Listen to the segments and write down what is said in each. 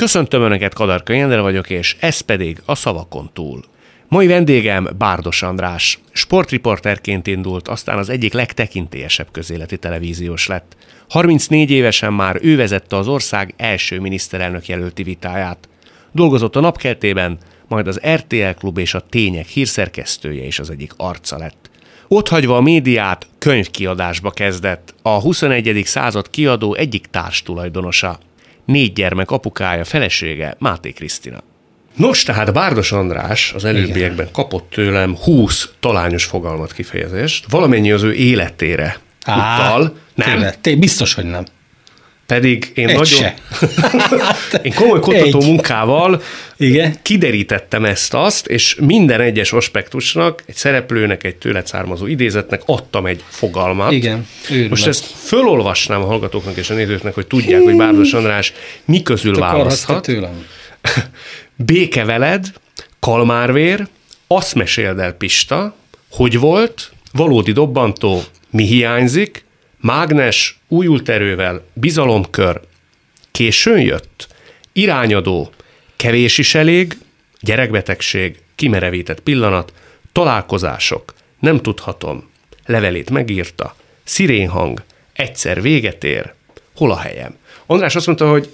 Köszöntöm Önöket, Kadarka Jendre vagyok, és ez pedig a szavakon túl. Mai vendégem Bárdos András. Sportriporterként indult, aztán az egyik legtekintélyesebb közéleti televíziós lett. 34 évesen már ő vezette az ország első miniszterelnök jelölti vitáját. Dolgozott a napkeltében, majd az RTL Klub és a Tények hírszerkesztője is az egyik arca lett. Ott hagyva a médiát, könyvkiadásba kezdett, a 21. század kiadó egyik társtulajdonosa négy gyermek apukája, felesége Máté Krisztina. Nos, tehát Bárdos András az előbbiekben kapott tőlem 20 talányos fogalmat kifejezést, valamennyi az ő életére Á, utal. Nem? Tényleg, té, biztos, hogy nem. Pedig én Egy nagyon... Én komoly kutató Egy. munkával Igen? kiderítettem ezt-azt, és minden egyes aspektusnak, egy szereplőnek, egy tőle származó idézetnek adtam egy fogalmat. Igen. Őrület. Most ezt fölolvasnám a hallgatóknak és a nézőknek, hogy tudják, hogy Bárdos András mi közül Te választhat. tőlem. Béke veled, kalmárvér, azt meséld el Pista, hogy volt, valódi dobbantó, mi hiányzik, mágnes, újult erővel, bizalomkör, későn jött, irányadó, kevés is elég, gyerekbetegség, kimerevített pillanat, találkozások, nem tudhatom, levelét megírta, szirénhang, egyszer véget ér, hol a helyem? András azt mondta, hogy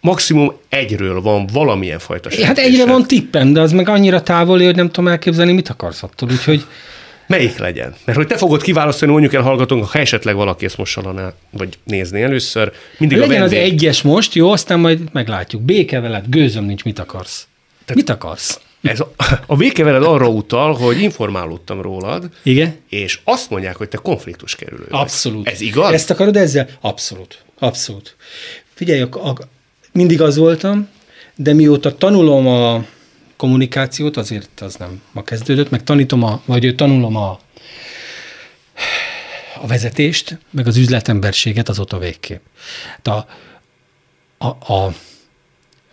maximum egyről van valamilyen fajta Hát egyre van tippem, de az meg annyira távoli, hogy nem tudom elképzelni, mit akarsz attól, úgyhogy Melyik legyen? Mert hogy te fogod kiválasztani, mondjuk el hallgatónk, ha esetleg valaki ezt most sallaná, vagy nézni először. Mindig legyen a vendég... az egyes most, jó, aztán majd meglátjuk. Béke veled, gőzöm nincs, mit akarsz? Tehát mit akarsz? Ez a, a békeveled arra utal, hogy informálódtam rólad, Igen? és azt mondják, hogy te konfliktus kerülő. Abszolút. Ez igaz? Ezt akarod ezzel? Abszolút. Abszolút. Figyelj, a, a, mindig az voltam, de mióta tanulom a kommunikációt, azért az nem ma kezdődött, meg tanítom, a, vagy tanulom a, a vezetést, meg az üzletemberséget azóta végképp. A, a, a,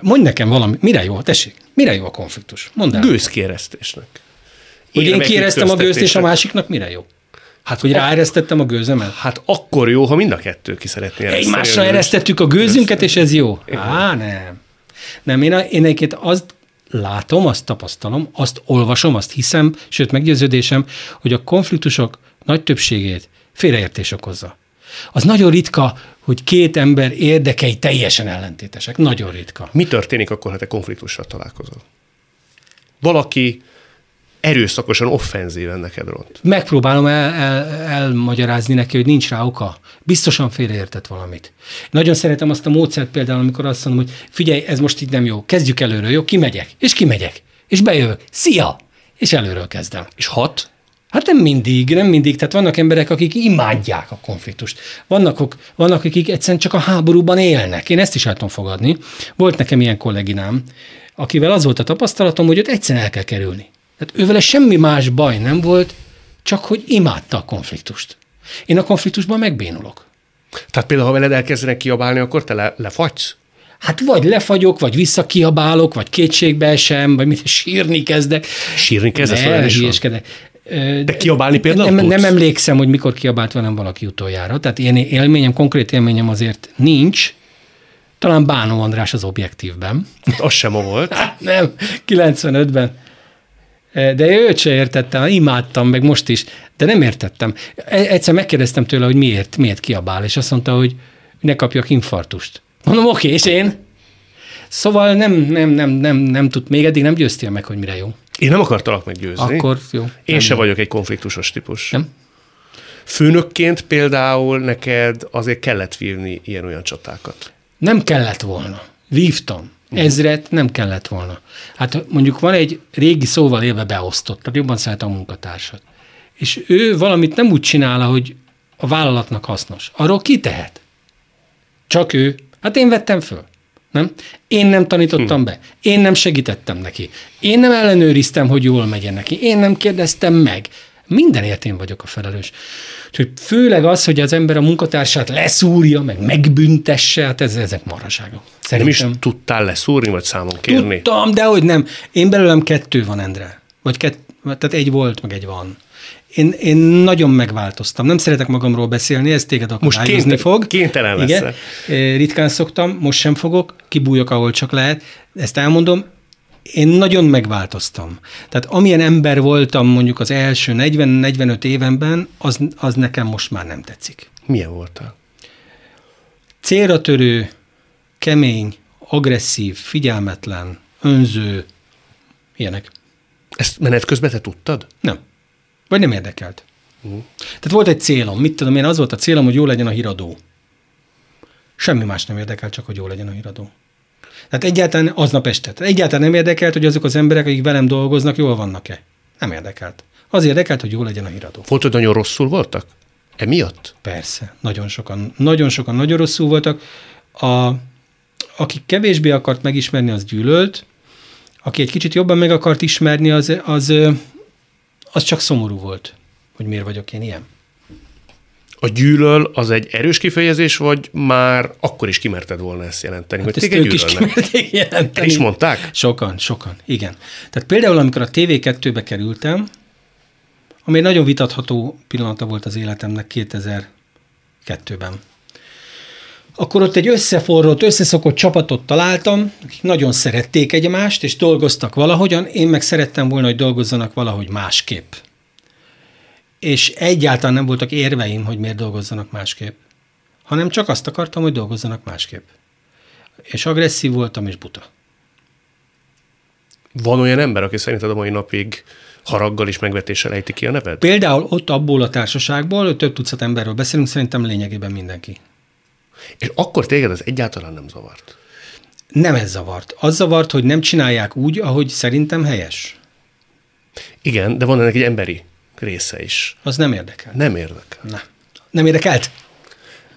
mondj nekem valami, mire jó, tessék, mire jó a konfliktus? Mondd el. Gőzkieresztésnek. Hogy én kéreztem a gőzt, és a másiknak mire jó? Hát, hogy ráeresztettem a gőzömet? Hát akkor jó, ha mind a kettő ki szeretné ereszteni. Egymásra eresztettük a gőzünket, és ez jó? Á, nem. Nem, én, én egyébként azt látom, azt tapasztalom, azt olvasom, azt hiszem, sőt meggyőződésem, hogy a konfliktusok nagy többségét félreértés okozza. Az nagyon ritka, hogy két ember érdekei teljesen ellentétesek. Nagyon ritka. Mi történik akkor, ha te konfliktusra találkozol? Valaki erőszakosan offenzíven neked ront. Megpróbálom el, el, elmagyarázni neki, hogy nincs rá oka. Biztosan félreértett valamit. Nagyon szeretem azt a módszert például, amikor azt mondom, hogy figyelj, ez most így nem jó, kezdjük előről, jó, kimegyek, és kimegyek, és bejövök, szia, és előről kezdem. És hat? Hát nem mindig, nem mindig. Tehát vannak emberek, akik imádják a konfliktust. Vannak, vannak akik egyszerűen csak a háborúban élnek. Én ezt is el tudom fogadni. Volt nekem ilyen kolléginám, akivel az volt a tapasztalatom, hogy őt egyszerűen el kell kerülni. Tehát ővele semmi más baj nem volt, csak hogy imádta a konfliktust. Én a konfliktusban megbénulok. Tehát például, ha veled elkezdenek kiabálni, akkor te le, lefagysz? Hát vagy lefagyok, vagy visszakiabálok, vagy kétségbe esem, vagy mit, sírni kezdek. Sírni kezdesz? Ne, hülyeskedek. De kiabálni például nem, nem emlékszem, hogy mikor kiabált velem valaki utoljára. Tehát ilyen élményem, konkrét élményem azért nincs. Talán Bánó András az objektívben. Hát az sem volt. Hát nem, 95-ben de őt se értettem, imádtam, meg most is, de nem értettem. E, egyszer megkérdeztem tőle, hogy miért, miért kiabál, és azt mondta, hogy ne kapjak infartust. Mondom, oké, és én? Szóval nem, nem, nem, nem, nem tud, még eddig nem győztél meg, hogy mire jó. Én nem akartalak meggyőzni. Akkor jó. Én nem se vagyok egy konfliktusos típus. Nem? Főnökként például neked azért kellett vívni ilyen-olyan csatákat. Nem kellett volna. Vívtam. Ezret nem kellett volna. Hát mondjuk van egy régi szóval élve beosztott, tehát jobban szeret a munkatársat. És ő valamit nem úgy csinál, hogy a vállalatnak hasznos. Arról ki tehet? Csak ő. Hát én vettem föl. Nem? Én nem tanítottam be. Én nem segítettem neki. Én nem ellenőriztem, hogy jól megyen neki. Én nem kérdeztem meg. Mindenért én vagyok a felelős. Úgyhogy főleg az, hogy az ember a munkatársát leszúrja, meg megbüntesse, hát ez, ezek maraságok. Nem is tudtál leszúrni, vagy számon kérni? Tudtam, de hogy nem. Én belőlem kettő van, Endre. Vagy kett, tehát egy volt, meg egy van. Én, én nagyon megváltoztam. Nem szeretek magamról beszélni, ez téged akadályozni Most kénte- fog. kénytelen Igen. Ritkán szoktam, most sem fogok, kibújok, ahol csak lehet. Ezt elmondom, én nagyon megváltoztam. Tehát amilyen ember voltam mondjuk az első 40-45 évenben, az, az nekem most már nem tetszik. Milyen voltál? Célra törő, kemény, agresszív, figyelmetlen, önző, ilyenek. Ezt menet közben te tudtad? Nem. Vagy nem érdekelt. Uh-huh. Tehát volt egy célom, mit tudom én, az volt a célom, hogy jó legyen a híradó. Semmi más nem érdekelt, csak hogy jó legyen a híradó. Tehát egyáltalán aznap este. Tehát egyáltalán nem érdekelt, hogy azok az emberek, akik velem dolgoznak, jól vannak-e. Nem érdekelt. Az érdekelt, hogy jó legyen a híradó. Volt, hogy nagyon rosszul voltak? Emiatt? Persze, nagyon sokan, nagyon sokan nagyon rosszul voltak. A, aki kevésbé akart megismerni, az gyűlölt. Aki egy kicsit jobban meg akart ismerni, az, az, az csak szomorú volt, hogy miért vagyok én ilyen. A gyűlöl az egy erős kifejezés, vagy már akkor is kimerted volna ezt jelenteni, Hát hogy ezt téged ők is gyűlölnek? kimerték El jelenteni. is mondták? Sokan, sokan, igen. Tehát például, amikor a TV2-be kerültem, ami egy nagyon vitatható pillanata volt az életemnek 2002-ben. Akkor ott egy összeforrott, összeszokott csapatot találtam, akik nagyon szerették egymást, és dolgoztak valahogyan, én meg szerettem volna, hogy dolgozzanak valahogy másképp. És egyáltalán nem voltak érveim, hogy miért dolgozzanak másképp, hanem csak azt akartam, hogy dolgozzanak másképp. És agresszív voltam, és buta. Van olyan ember, aki szerinted a mai napig haraggal és megvetéssel ejti ki a neved? Például ott abból a társaságból, több tucat emberről beszélünk, szerintem lényegében mindenki. És akkor téged ez egyáltalán nem zavart. Nem ez zavart. Az zavart, hogy nem csinálják úgy, ahogy szerintem helyes. Igen, de van ennek egy emberi része is. Az nem érdekel. Nem érdekel. Nem. Nem érdekelt?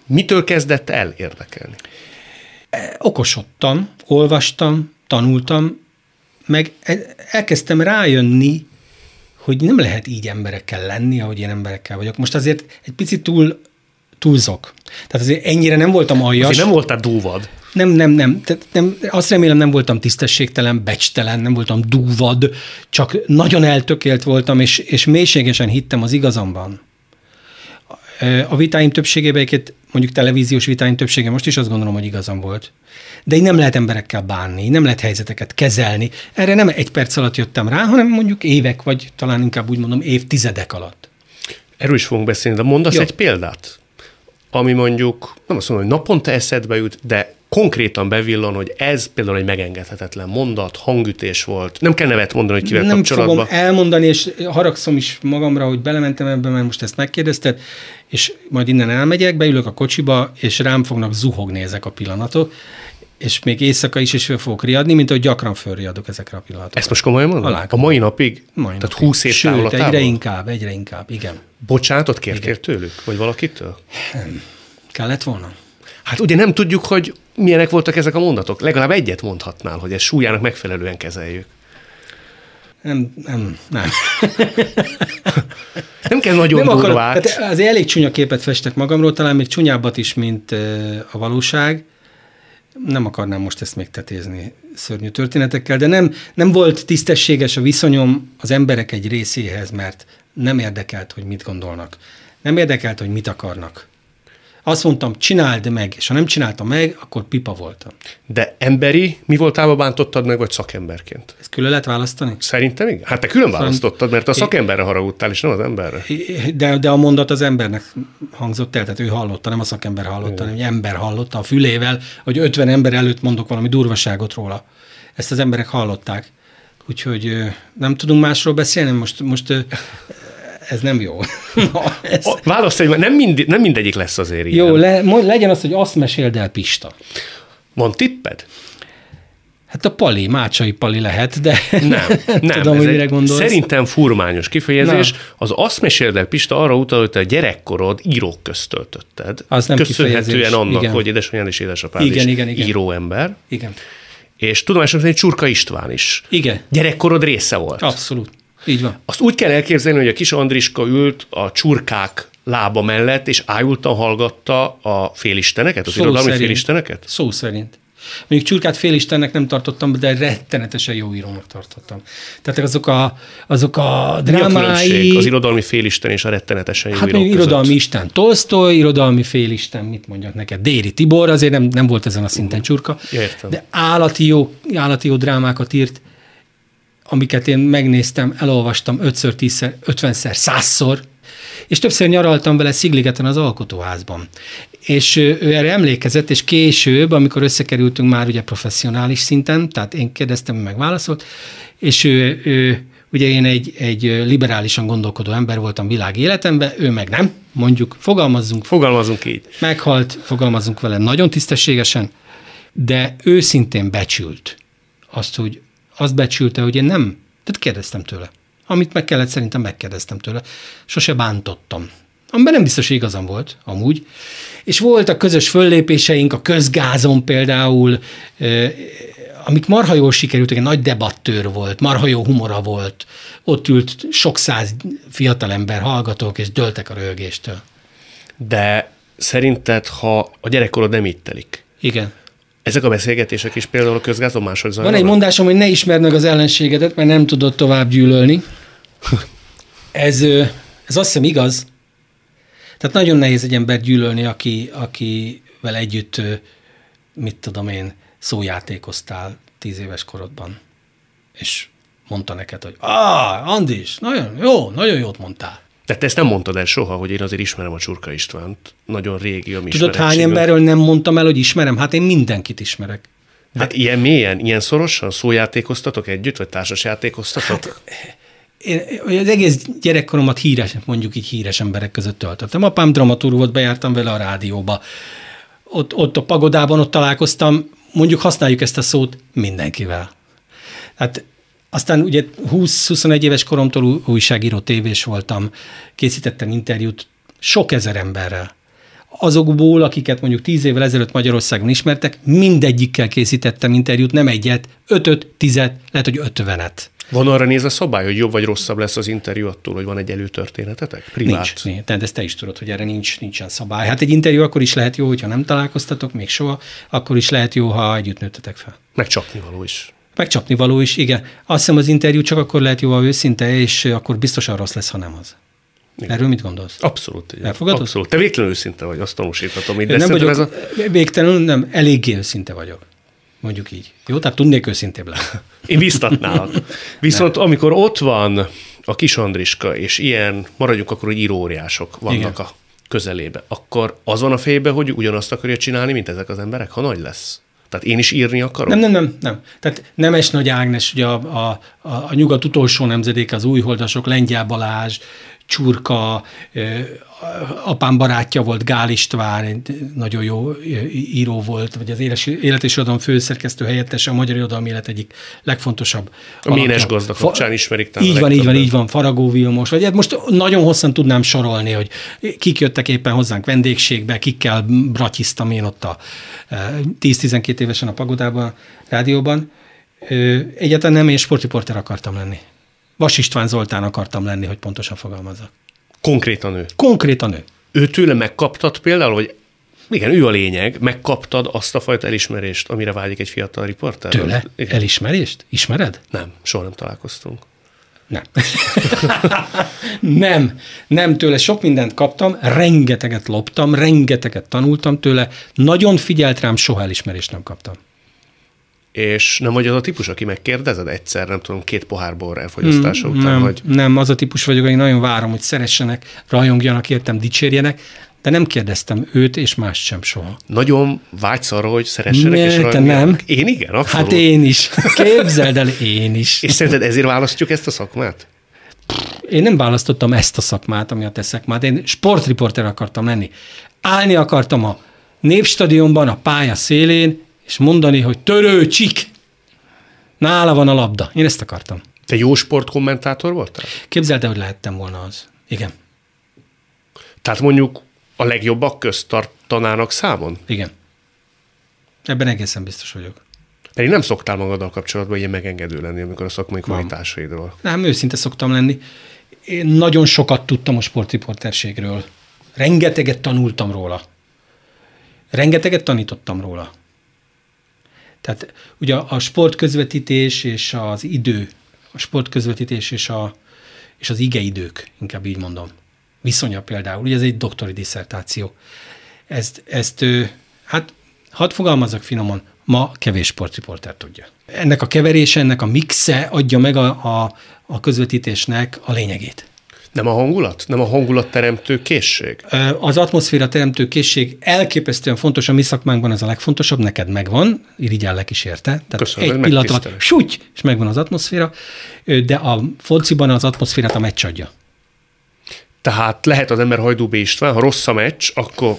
Mitől kezdett el érdekelni? Okosodtam, olvastam, tanultam, meg e- elkezdtem rájönni, hogy nem lehet így emberekkel lenni, ahogy én emberekkel vagyok. Most azért egy picit túl túlzok. Tehát azért ennyire nem voltam aljas. Azért nem voltál dúvad. Nem, nem, nem. Tehát nem. Azt remélem nem voltam tisztességtelen, becstelen, nem voltam dúvad, csak nagyon eltökélt voltam, és, és mélységesen hittem az igazamban. A vitáim többségében, egyébként mondjuk televíziós vitáim többsége most is azt gondolom, hogy igazam volt. De így nem lehet emberekkel bánni, nem lehet helyzeteket kezelni. Erre nem egy perc alatt jöttem rá, hanem mondjuk évek, vagy talán inkább úgy mondom évtizedek alatt. Erről is fogunk beszélni, de mondasz Jó. egy példát, ami mondjuk, nem azt mondom, hogy naponta eszedbe jut, de konkrétan bevillan, hogy ez például egy megengedhetetlen mondat, hangütés volt. Nem kell nevet mondani, hogy kivel nem kapcsolatban. fogom elmondani, és haragszom is magamra, hogy belementem ebbe, mert most ezt megkérdezted, és majd innen elmegyek, beülök a kocsiba, és rám fognak zuhogni ezek a pillanatok, és még éjszaka is, és föl fogok riadni, mint hogy gyakran fölriadok ezekre a pillanatokra. Ezt most komolyan mondod? Alá- A mai napig? Mai Tehát napig. 20 év Sőt, távlatában? egyre inkább, egyre inkább, igen. Bocsánatot kértél tőlük? Vagy valakitől? Kellett volna? Hát ugye nem tudjuk, hogy milyenek voltak ezek a mondatok. Legalább egyet mondhatnál, hogy ezt súlyának megfelelően kezeljük. Nem, nem, nem. Nem kell nagyon nem akarok, tehát azért elég csúnya képet festek magamról, talán még csúnyábbat is, mint a valóság. Nem akarnám most ezt még tetézni szörnyű történetekkel, de nem, nem volt tisztességes a viszonyom az emberek egy részéhez, mert nem érdekelt, hogy mit gondolnak. Nem érdekelt, hogy mit akarnak. Azt mondtam, csináld meg, és ha nem csináltam meg, akkor pipa voltam. De emberi, mi voltával bántottad meg, vagy szakemberként? Ezt külön lehet választani? Szerintem igen. Hát te külön választottad, mert a szakemberre haragudtál, és nem az emberre. De, de a mondat az embernek hangzott el, tehát ő hallotta, nem a szakember hallotta, hanem egy ember hallotta a fülével, hogy 50 ember előtt mondok valami durvaságot róla. Ezt az emberek hallották. Úgyhogy nem tudunk másról beszélni, most, most ez nem jó. Na, ez, Választj egy, nem, mind, nem mindegyik lesz azért ilyen. jó, le, mondj, legyen az, hogy azt meséld el Pista. Van tipped? Hát a Pali, Mácsai Pali lehet, de Nem, nem. tudom, hogy mire gondolsz. Szerintem furmányos kifejezés. Na. Az azt meséld el, Pista, arra utal, hogy te a gyerekkorod írók közt töltötted. Az nem Köszönhetően kifejezés, annak, igen. hogy édesanyád és édesapád Igen, is igen, igen. íróember. Igen. És tudomásom szerint Csurka István is. Igen, Gyerekkorod része volt. abszolút. Így van. Azt úgy kell elképzelni, hogy a kis Andriska ült a csurkák lába mellett, és ájultan hallgatta a félisteneket, az Szó irodalmi szerint. félisteneket? Szó szerint. Mondjuk csurkát félistennek nem tartottam, de rettenetesen jó írónak tartottam. Tehát azok a, azok a Mi a drámái... az irodalmi félisten és a rettenetesen jó Hát írók között? irodalmi isten Tolstoy, irodalmi félisten, mit mondjak neked, Déri Tibor, azért nem, nem volt ezen a szinten csurka. Értem. De állati jó, állati jó drámákat írt, amiket én megnéztem, elolvastam 5-ször, 10-szer, 50-szer, 100-szor, és többször nyaraltam vele Szigligeten az alkotóházban. És ő, erre emlékezett, és később, amikor összekerültünk már ugye professzionális szinten, tehát én kérdeztem, meg válaszolt, és ő, ő ugye én egy, egy liberálisan gondolkodó ember voltam világ életemben, ő meg nem, mondjuk fogalmazzunk Fogalmazunk így. meghalt, fogalmazunk vele nagyon tisztességesen, de őszintén becsült azt, hogy azt becsülte, hogy én nem, tehát kérdeztem tőle. Amit meg kellett, szerintem megkérdeztem tőle. Sose bántottam. Amiben nem biztos, hogy igazam volt, amúgy. És voltak közös föllépéseink, a közgázon például, amik marha jól sikerültek, egy nagy debattőr volt, marha jó humora volt. Ott ült sok száz fiatalember, hallgatók, és döltek a rögéstől. De szerinted, ha a gyerekkorod nem így telik, Igen. Ezek a beszélgetések is például a közgázon máshogy Van zajlanak? egy mondásom, hogy ne ismerd meg az ellenségedet, mert nem tudod tovább gyűlölni. Ez, ez azt hiszem igaz. Tehát nagyon nehéz egy ember gyűlölni, aki, akivel együtt, mit tudom én, szójátékoztál tíz éves korodban. És mondta neked, hogy ah, Andis, nagyon jó, nagyon jót mondtál. De te ezt nem mondtad el soha, hogy én azért ismerem a Csurka Istvánt. Nagyon régi a mi Tudod, hány emberről nem mondtam el, hogy ismerem? Hát én mindenkit ismerek. Hát ilyen mélyen, ilyen szorosan szójátékoztatok együtt, vagy társasjátékoztatok? Hát, én az egész gyerekkoromat híres, mondjuk így híres emberek között töltöttem. Apám dramaturg volt, bejártam vele a rádióba. Ott, ott a pagodában ott találkoztam, mondjuk használjuk ezt a szót mindenkivel. Hát aztán ugye 20-21 éves koromtól új- újságíró tévés voltam, készítettem interjút sok ezer emberrel. Azokból, akiket mondjuk tíz évvel ezelőtt Magyarországon ismertek, mindegyikkel készítettem interjút, nem egyet, ötöt, tizet, lehet, hogy ötvenet. van arra nézve szabály, hogy jobb vagy rosszabb lesz az interjú attól, hogy van egy előtörténetetek? Privát? Nincs, nincs. Tehát ezt te is tudod, hogy erre nincs, nincsen szabály. Hát egy interjú akkor is lehet jó, hogyha nem találkoztatok még soha, akkor is lehet jó, ha együtt nőttetek fel. Meg csapnivaló is. Megcsapni való is, igen. Azt hiszem az interjú csak akkor lehet jó, ha őszinte, és akkor biztosan rossz lesz, ha nem az. Igen. Erről mit gondolsz? Abszolút. Igen. Elfogadod? Abszolút. Te végtelenül őszinte vagy, azt tanúsíthatom. Így, de nem vagyok, ez a... végtelenül nem, eléggé őszinte vagyok. Mondjuk így. Jó, tehát tudnék őszintébb lenni. Én biztatnálak. Viszont nem. amikor ott van a kis Andriska, és ilyen, maradjunk akkor, hogy íróóriások vannak Igen. A közelébe, akkor az van a fejbe, hogy ugyanazt akarja csinálni, mint ezek az emberek, ha nagy lesz. Tehát én is írni akarok? Nem, nem, nem, nem. Tehát Nemes Nagy Ágnes, ugye a, a, a, a nyugat utolsó nemzedéke, az újholdasok, Lengyel Balázs, Csurka, apám barátja volt, Gál István, egy nagyon jó író volt, vagy az éles, élet és irodalom főszerkesztő helyettese, a magyar irodalmi élet egyik legfontosabb. A Ménes gazda kapcsán ismerik talán Így van, így van, így van, Faragó Vilmos, vagy hát most nagyon hosszan tudnám sorolni, hogy kik jöttek éppen hozzánk vendégségbe, kikkel bratyiztam én ott a eh, 10-12 évesen a pagodában, rádióban. Egyáltalán nem, én sportriporter akartam lenni. Vas István Zoltán akartam lenni, hogy pontosan fogalmazzak. Konkrétan ő. Konkrétan ő. Ő tőle megkaptad például, hogy igen, ő a lényeg, megkaptad azt a fajta elismerést, amire vágyik egy fiatal riporter? Tőle? Igen. Elismerést? Ismered? Nem, soha nem találkoztunk. Nem. nem, nem tőle sok mindent kaptam, rengeteget loptam, rengeteget tanultam tőle, nagyon figyelt rám, soha elismerést nem kaptam. És nem vagy az a típus, aki megkérdezed egyszer, nem tudom, két pohár bor elfogyasztása után, nem, vagy nem, az a típus vagyok, hogy nagyon várom, hogy szeressenek, rajongjanak, értem, dicsérjenek, de nem kérdeztem őt és mást sem soha. nagyon vágysz arra, hogy szeressenek Ne, és te nem. Én igen, abszolút. Hát én is. Képzeld el, én is. És szerinted ezért választjuk ezt a szakmát? Én nem választottam ezt a szakmát, ami a te szakmát. Én sportriporter akartam lenni. Állni akartam a Népstadionban, a pálya szélén, és mondani, hogy törő csik. Nála van a labda. Én ezt akartam. Te jó sportkommentátor voltál? Képzeld el, hogy lehettem volna az. Igen. Tehát mondjuk a legjobbak közt tartanának számon? Igen. Ebben egészen biztos vagyok. Pedig nem szoktál magaddal kapcsolatban ilyen megengedő lenni, amikor a szakmai kvalitásaidról. Nem, őszinte szoktam lenni. Én nagyon sokat tudtam a sportriporterségről. Rengeteget tanultam róla. Rengeteget tanítottam róla. Tehát ugye a sportközvetítés és az idő, a sportközvetítés és, a, és az igeidők, inkább így mondom, viszonya például, ugye ez egy doktori diszertáció. Ezt, ezt hát hadd fogalmazzak finoman, ma kevés sportriporter tudja. Ennek a keverése, ennek a mixe adja meg a, a, a közvetítésnek a lényegét. Nem a hangulat? Nem a hangulatteremtő készség? Az atmoszféra teremtő készség elképesztően fontos, a mi szakmánkban ez a legfontosabb, neked megvan, irigyellek is érte. Tehát Köszönöm, egy pillanat alatt, súgy, és megvan az atmoszféra, de a fociban az atmoszférát a meccs adja. Tehát lehet az ember Hajdúbé István, ha rossz a meccs, akkor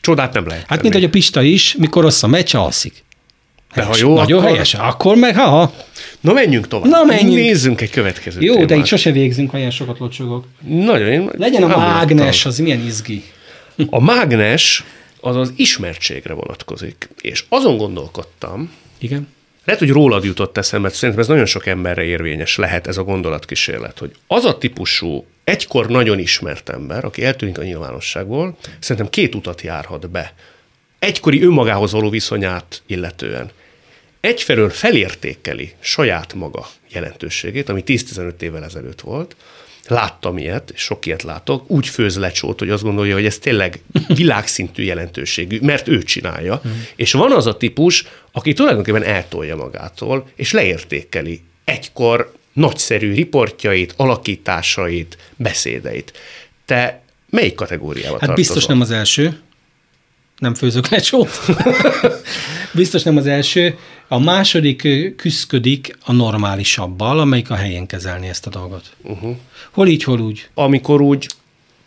csodát nem lehet Hát tenni. mint hogy a Pista is, mikor rossz a meccs, alszik. De ha jó, Nagyon akkor... helyes. Akkor meg, ha, ha. Na menjünk tovább. Na menjünk. Nézzünk egy következő Jó, témát. de itt sose végzünk, ha ilyen sokat locsogok. Nagyon. Én Legyen a mágnes, az milyen izgi. A mágnes az az ismertségre vonatkozik. És azon gondolkodtam, Igen. lehet, hogy rólad jutott eszembe, mert szerintem ez nagyon sok emberre érvényes lehet ez a gondolatkísérlet, hogy az a típusú egykor nagyon ismert ember, aki eltűnik a nyilvánosságból, szerintem két utat járhat be. Egykori önmagához való viszonyát illetően. Egyfelől felértékeli saját maga jelentőségét, ami 10-15 évvel ezelőtt volt, láttam ilyet, sok ilyet látok, úgy főz lecsót, hogy azt gondolja, hogy ez tényleg világszintű jelentőségű, mert ő csinálja. Mm. És van az a típus, aki tulajdonképpen eltolja magától, és leértékeli egykor nagyszerű riportjait, alakításait, beszédeit. Te melyik kategóriába Hát tartozol? biztos nem az első. Nem főzök lecsót. biztos nem az első. A második ö, küszködik a normálisabbal, amelyik a helyén kezelni ezt a dolgot. Uh-huh. Hol így, hol úgy. Amikor úgy,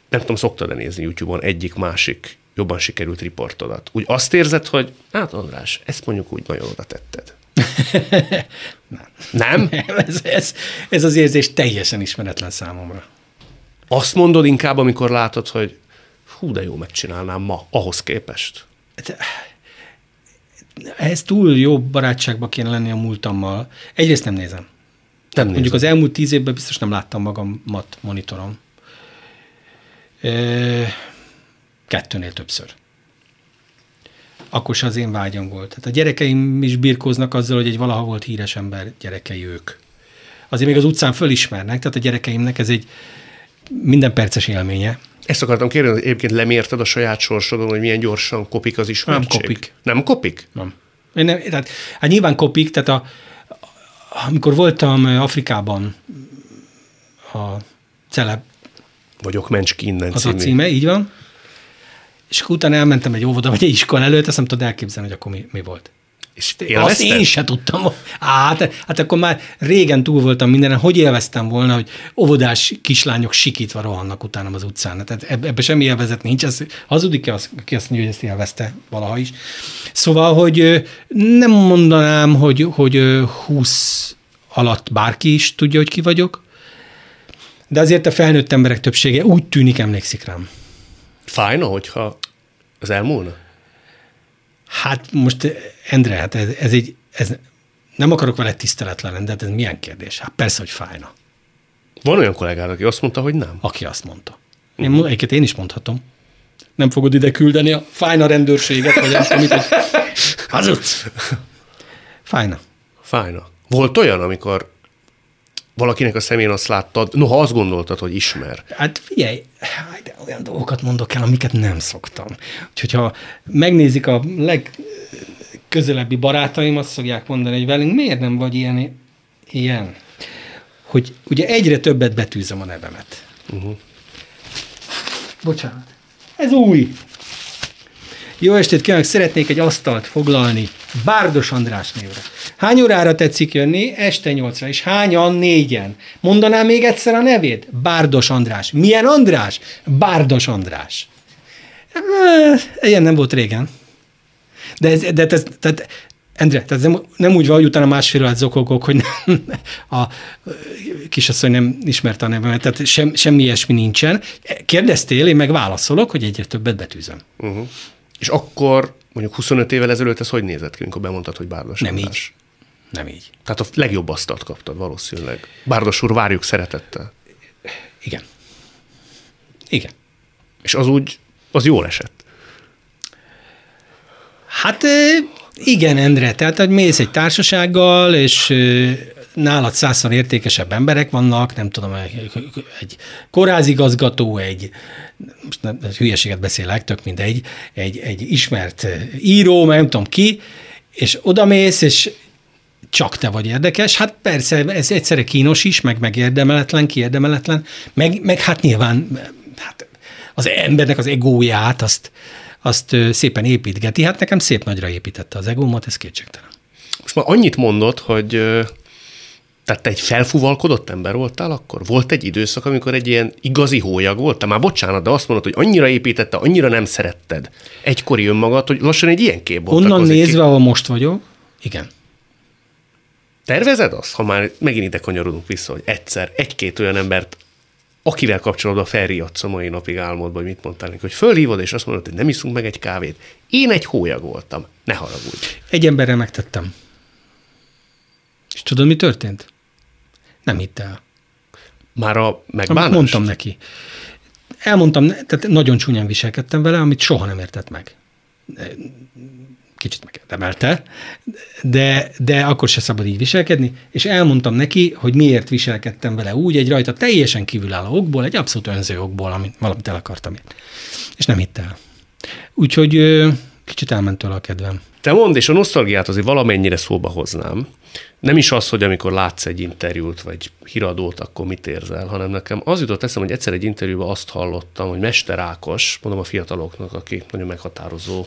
nem tudom, szoktad-e nézni YouTube-on egyik-másik jobban sikerült riportodat? Úgy azt érzed, hogy hát András, ezt mondjuk úgy nagyon oda tetted. nem. Nem? ez, ez, ez az érzés teljesen ismeretlen számomra. Azt mondod inkább, amikor látod, hogy hú, de jó megcsinálnám ma, ahhoz képest. Ez túl jó barátságba kéne lenni a múltammal. Egyrészt nem nézem. Nem Mondjuk az elmúlt tíz évben biztos nem láttam magamat monitoron. Ö, Kettőnél többször. Akkor se az én vágyam volt. Tehát a gyerekeim is birkóznak azzal, hogy egy valaha volt híres ember gyerekei ők. Azért még az utcán fölismernek, tehát a gyerekeimnek ez egy minden perces élménye. Ezt akartam kérdezni, hogy egyébként lemérted a saját sorsodon, hogy milyen gyorsan kopik az ismertség? kopik. Nem kopik? Nem. Én nem tehát, hát nyilván kopik, tehát a, amikor voltam Afrikában a celeb Vagyok mencs ki innen az a című. címe, így van. És akkor utána elmentem egy óvoda, vagy egy iskola előtt, azt nem tudod elképzelni, hogy akkor mi, mi volt. És Azt élvezted? én se tudtam. Hát, hát akkor már régen túl voltam mindenen. Hogy élveztem volna, hogy óvodás kislányok sikítva rohannak utánam az utcán. Tehát eb- ebbe semmi élvezet nincs. Ez hazudik-e az, aki azt mondja, hogy ezt élvezte valaha is. Szóval, hogy nem mondanám, hogy, hogy ö, 20 alatt bárki is tudja, hogy ki vagyok, de azért a felnőtt emberek többsége úgy tűnik, emlékszik rám. Fájna, hogyha az elmúlna? Hát most, Endre, hát ez, ez egy, ez, nem akarok vele tiszteletlen lenni, de ez milyen kérdés? Hát persze, hogy fájna, Van olyan kollégád, aki azt mondta, hogy nem. aki azt mondta. Én, uh-huh. Egyiket én is mondhatom. Nem fogod ide küldeni a fájna rendőrséget, vagy azt, amit, hogy hazudsz. Fájna. Fájna. Volt olyan, amikor valakinek a szemén azt láttad, noha azt gondoltad, hogy ismer. Hát figyelj, de olyan dolgokat mondok el, amiket nem szoktam. Úgyhogy ha megnézik a legközelebbi barátaim, azt fogják mondani, hogy velünk miért nem vagy ilyen, ilyen? Hogy ugye egyre többet betűzöm a nevemet. Uh-huh. Bocsánat. Ez új. Jó estét kívánok, szeretnék egy asztalt foglalni Bárdos András névre. Hány órára tetszik jönni? Este nyolcra. És hányan? Négyen. Mondanám még egyszer a nevét? Bárdos András. Milyen András? Bárdos András. Eh, Ilyen nem volt régen. De ez, de ez, tehát Endre, tehát nem, nem úgy van, hogy utána másfél órát zokogok, hogy nem, a kisasszony nem ismerte a nevemet, tehát sem, semmi ilyesmi nincsen. Kérdeztél, én meg válaszolok, hogy egyre többet betűzöm. Uh-huh. És akkor mondjuk 25 évvel ezelőtt ez hogy nézett ki, amikor bemondtad, hogy Bárdos Nem András? így. Nem így. Tehát a legjobb asztalt kaptad valószínűleg. Bárdos úr, várjuk szeretettel. Igen. Igen. És az úgy, az jól esett. Hát igen, Endre, tehát hogy mész egy társasággal, és nálad százszor értékesebb emberek vannak, nem tudom, egy, egy korázigazgató, egy, most nem, hülyeséget beszélek, tök mindegy, egy, egy ismert író, nem tudom ki, és odamész, és csak te vagy érdekes. Hát persze, ez egyszerre kínos is, meg megérdemeletlen, kiérdemeletlen, meg, meg hát nyilván hát az embernek az egóját, azt, azt szépen építgeti. Hát nekem szép nagyra építette az egómat, ez kétségtelen. Most már annyit mondott, hogy tehát te egy felfúvalkodott ember voltál akkor? Volt egy időszak, amikor egy ilyen igazi hólyag voltál? Már bocsánat, de azt mondod, hogy annyira építette, annyira nem szeretted egykori önmagad, hogy lassan egy ilyen kép Onnan bontakozik ki. nézve, ahol most vagyok, igen. Tervezed azt, ha már megint ide kanyarodunk vissza, hogy egyszer egy-két olyan embert, akivel kapcsolatban felriadsz a mai napig álmodban, hogy mit mondtál neki, hogy fölhívod, és azt mondod, hogy nem iszunk meg egy kávét. Én egy hólyag voltam, ne haragudj. Egy emberrel megtettem. És tudod, mi történt? Nem hitt el. Már a Amit megbánást? mondtam neki. Elmondtam, tehát nagyon csúnyán viselkedtem vele, amit soha nem értett meg. Kicsit megérdemelte, de, de akkor se szabad így viselkedni, és elmondtam neki, hogy miért viselkedtem vele úgy, egy rajta teljesen kívülálló okból, egy abszolút önző okból, amit valamit el akartam. És nem hitt el. Úgyhogy kicsit elment tőle a kedvem. Te mondd, és a nosztalgiát azért valamennyire szóba hoznám. Nem is az, hogy amikor látsz egy interjút, vagy híradót, akkor mit érzel, hanem nekem az jutott eszem, hogy egyszer egy interjúban azt hallottam, hogy Mester Ákos, mondom a fiataloknak, aki nagyon meghatározó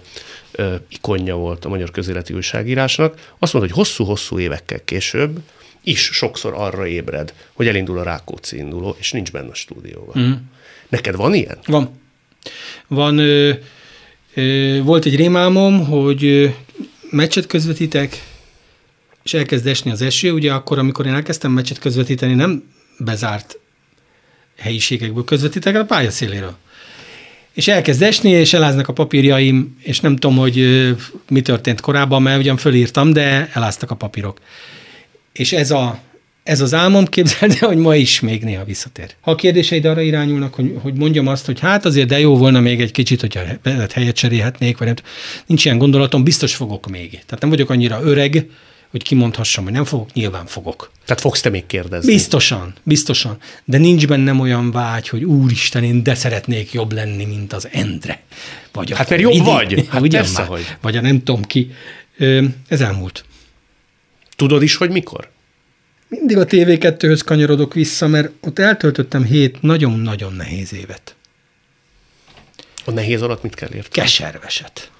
ö, ikonja volt a magyar közéleti újságírásnak, azt mondta, hogy hosszú-hosszú évekkel később is sokszor arra ébred, hogy elindul a Rákóczi induló, és nincs benne a stúdióban. Mm. Neked van ilyen? Van. Van, ö, volt egy rémálmom, hogy meccset közvetítek, és elkezd esni az eső, ugye akkor, amikor én elkezdtem meccset közvetíteni, nem bezárt helyiségekből közvetítek, a pályaszéléről. És elkezd esni, és eláznak a papírjaim, és nem tudom, hogy mi történt korábban, mert ugyan fölírtam, de eláztak a papírok. És ez, a, ez az álmom, képzeld el, hogy ma is még néha visszatér. Ha a kérdéseid arra irányulnak, hogy, hogy mondjam azt, hogy hát azért de jó volna még egy kicsit, hogyha helyet cserélhetnék, vagy nem, nincs ilyen gondolatom, biztos fogok még. Tehát nem vagyok annyira öreg, hogy kimondhassam, hogy nem fogok, nyilván fogok. Tehát fogsz te még kérdezni? Biztosan, biztosan. De nincs bennem olyan vágy, hogy úristen, én de szeretnék jobb lenni, mint az Endre. Vagy Hát mert jobb vagy. Hát ugyan persze, már. hogy. Vagy a nem tudom ki. Ez elmúlt. Tudod is, hogy mikor? Mindig a TV2-höz kanyarodok vissza, mert ott eltöltöttem hét nagyon-nagyon nehéz évet. A nehéz alatt mit kell érteni? Keserveset.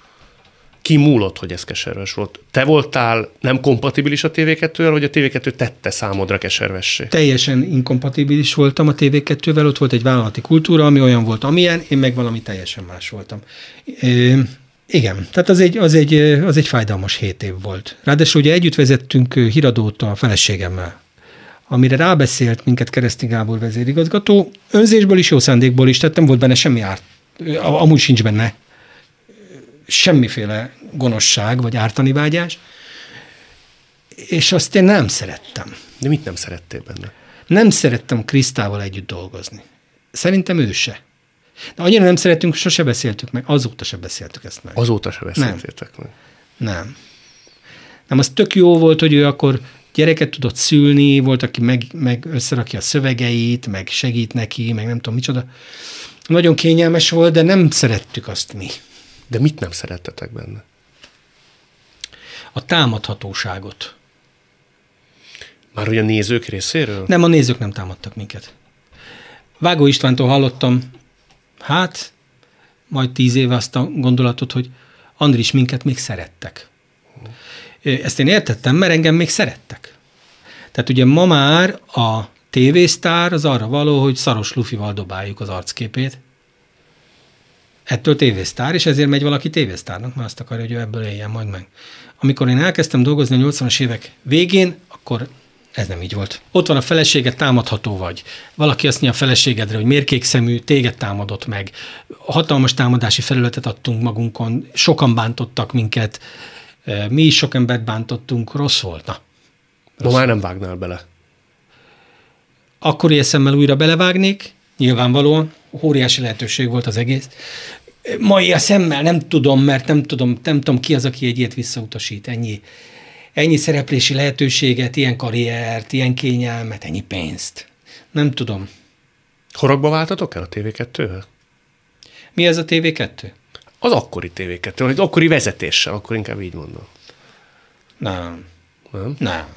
Ki múlott, hogy ez keserves volt? Te voltál nem kompatibilis a TV2-vel, vagy a TV2 tette számodra keservessé? Teljesen inkompatibilis voltam a TV2-vel, ott volt egy vállalati kultúra, ami olyan volt, amilyen, én meg valami teljesen más voltam. É, igen, tehát az egy, az, egy, az egy fájdalmas hét év volt. Ráadásul ugye együtt vezettünk híradót a feleségemmel, amire rábeszélt minket Kereszti Gábor vezérigazgató, önzésből is, jó szándékból is, tehát nem volt benne semmi árt, amúgy sincs benne semmiféle gonoszság vagy ártani vágyás, és azt én nem szerettem. De mit nem szerettél benne? Nem szerettem Krisztával együtt dolgozni. Szerintem ő se. De annyira nem szerettünk, hogy sose beszéltük meg, azóta se beszéltük ezt meg. Azóta se beszéltétek meg. Nem. Nem, az tök jó volt, hogy ő akkor gyereket tudott szülni, volt, aki meg, meg összerakja a szövegeit, meg segít neki, meg nem tudom micsoda. Nagyon kényelmes volt, de nem szerettük azt mi. De mit nem szerettetek benne? A támadhatóságot. Már hogy a nézők részéről? Nem, a nézők nem támadtak minket. Vágó Istvántól hallottam, hát, majd tíz éve azt a gondolatot, hogy Andris, minket még szerettek. Ezt én értettem, mert engem még szerettek. Tehát ugye ma már a tévésztár az arra való, hogy szaros lufival dobáljuk az arcképét. Ettől tévésztár, és ezért megy valaki tévésztárnak, mert azt akarja, hogy ő ebből éljen majd meg. Amikor én elkezdtem dolgozni a 80-as évek végén, akkor ez nem így volt. Ott van a feleséged, támadható vagy. Valaki azt mondja a feleségedre, hogy miért szemű, téged támadott meg. Hatalmas támadási felületet adtunk magunkon, sokan bántottak minket, mi is sok embert bántottunk, rossz volt. Na, Ma már nem vágnál bele. Akkor eszemmel újra belevágnék, nyilvánvalóan, óriási lehetőség volt az egész. Mai a szemmel nem tudom, mert nem tudom, nem tudom ki az, aki egy ilyet visszautasít. Ennyi, ennyi szereplési lehetőséget, ilyen karriert, ilyen kényelmet, ennyi pénzt. Nem tudom. Horogba váltatok el a TV2-vel? Mi ez a TV2? Az akkori TV2, vagy akkori vezetéssel, akkor inkább így mondom. Nem. Nem? Nem.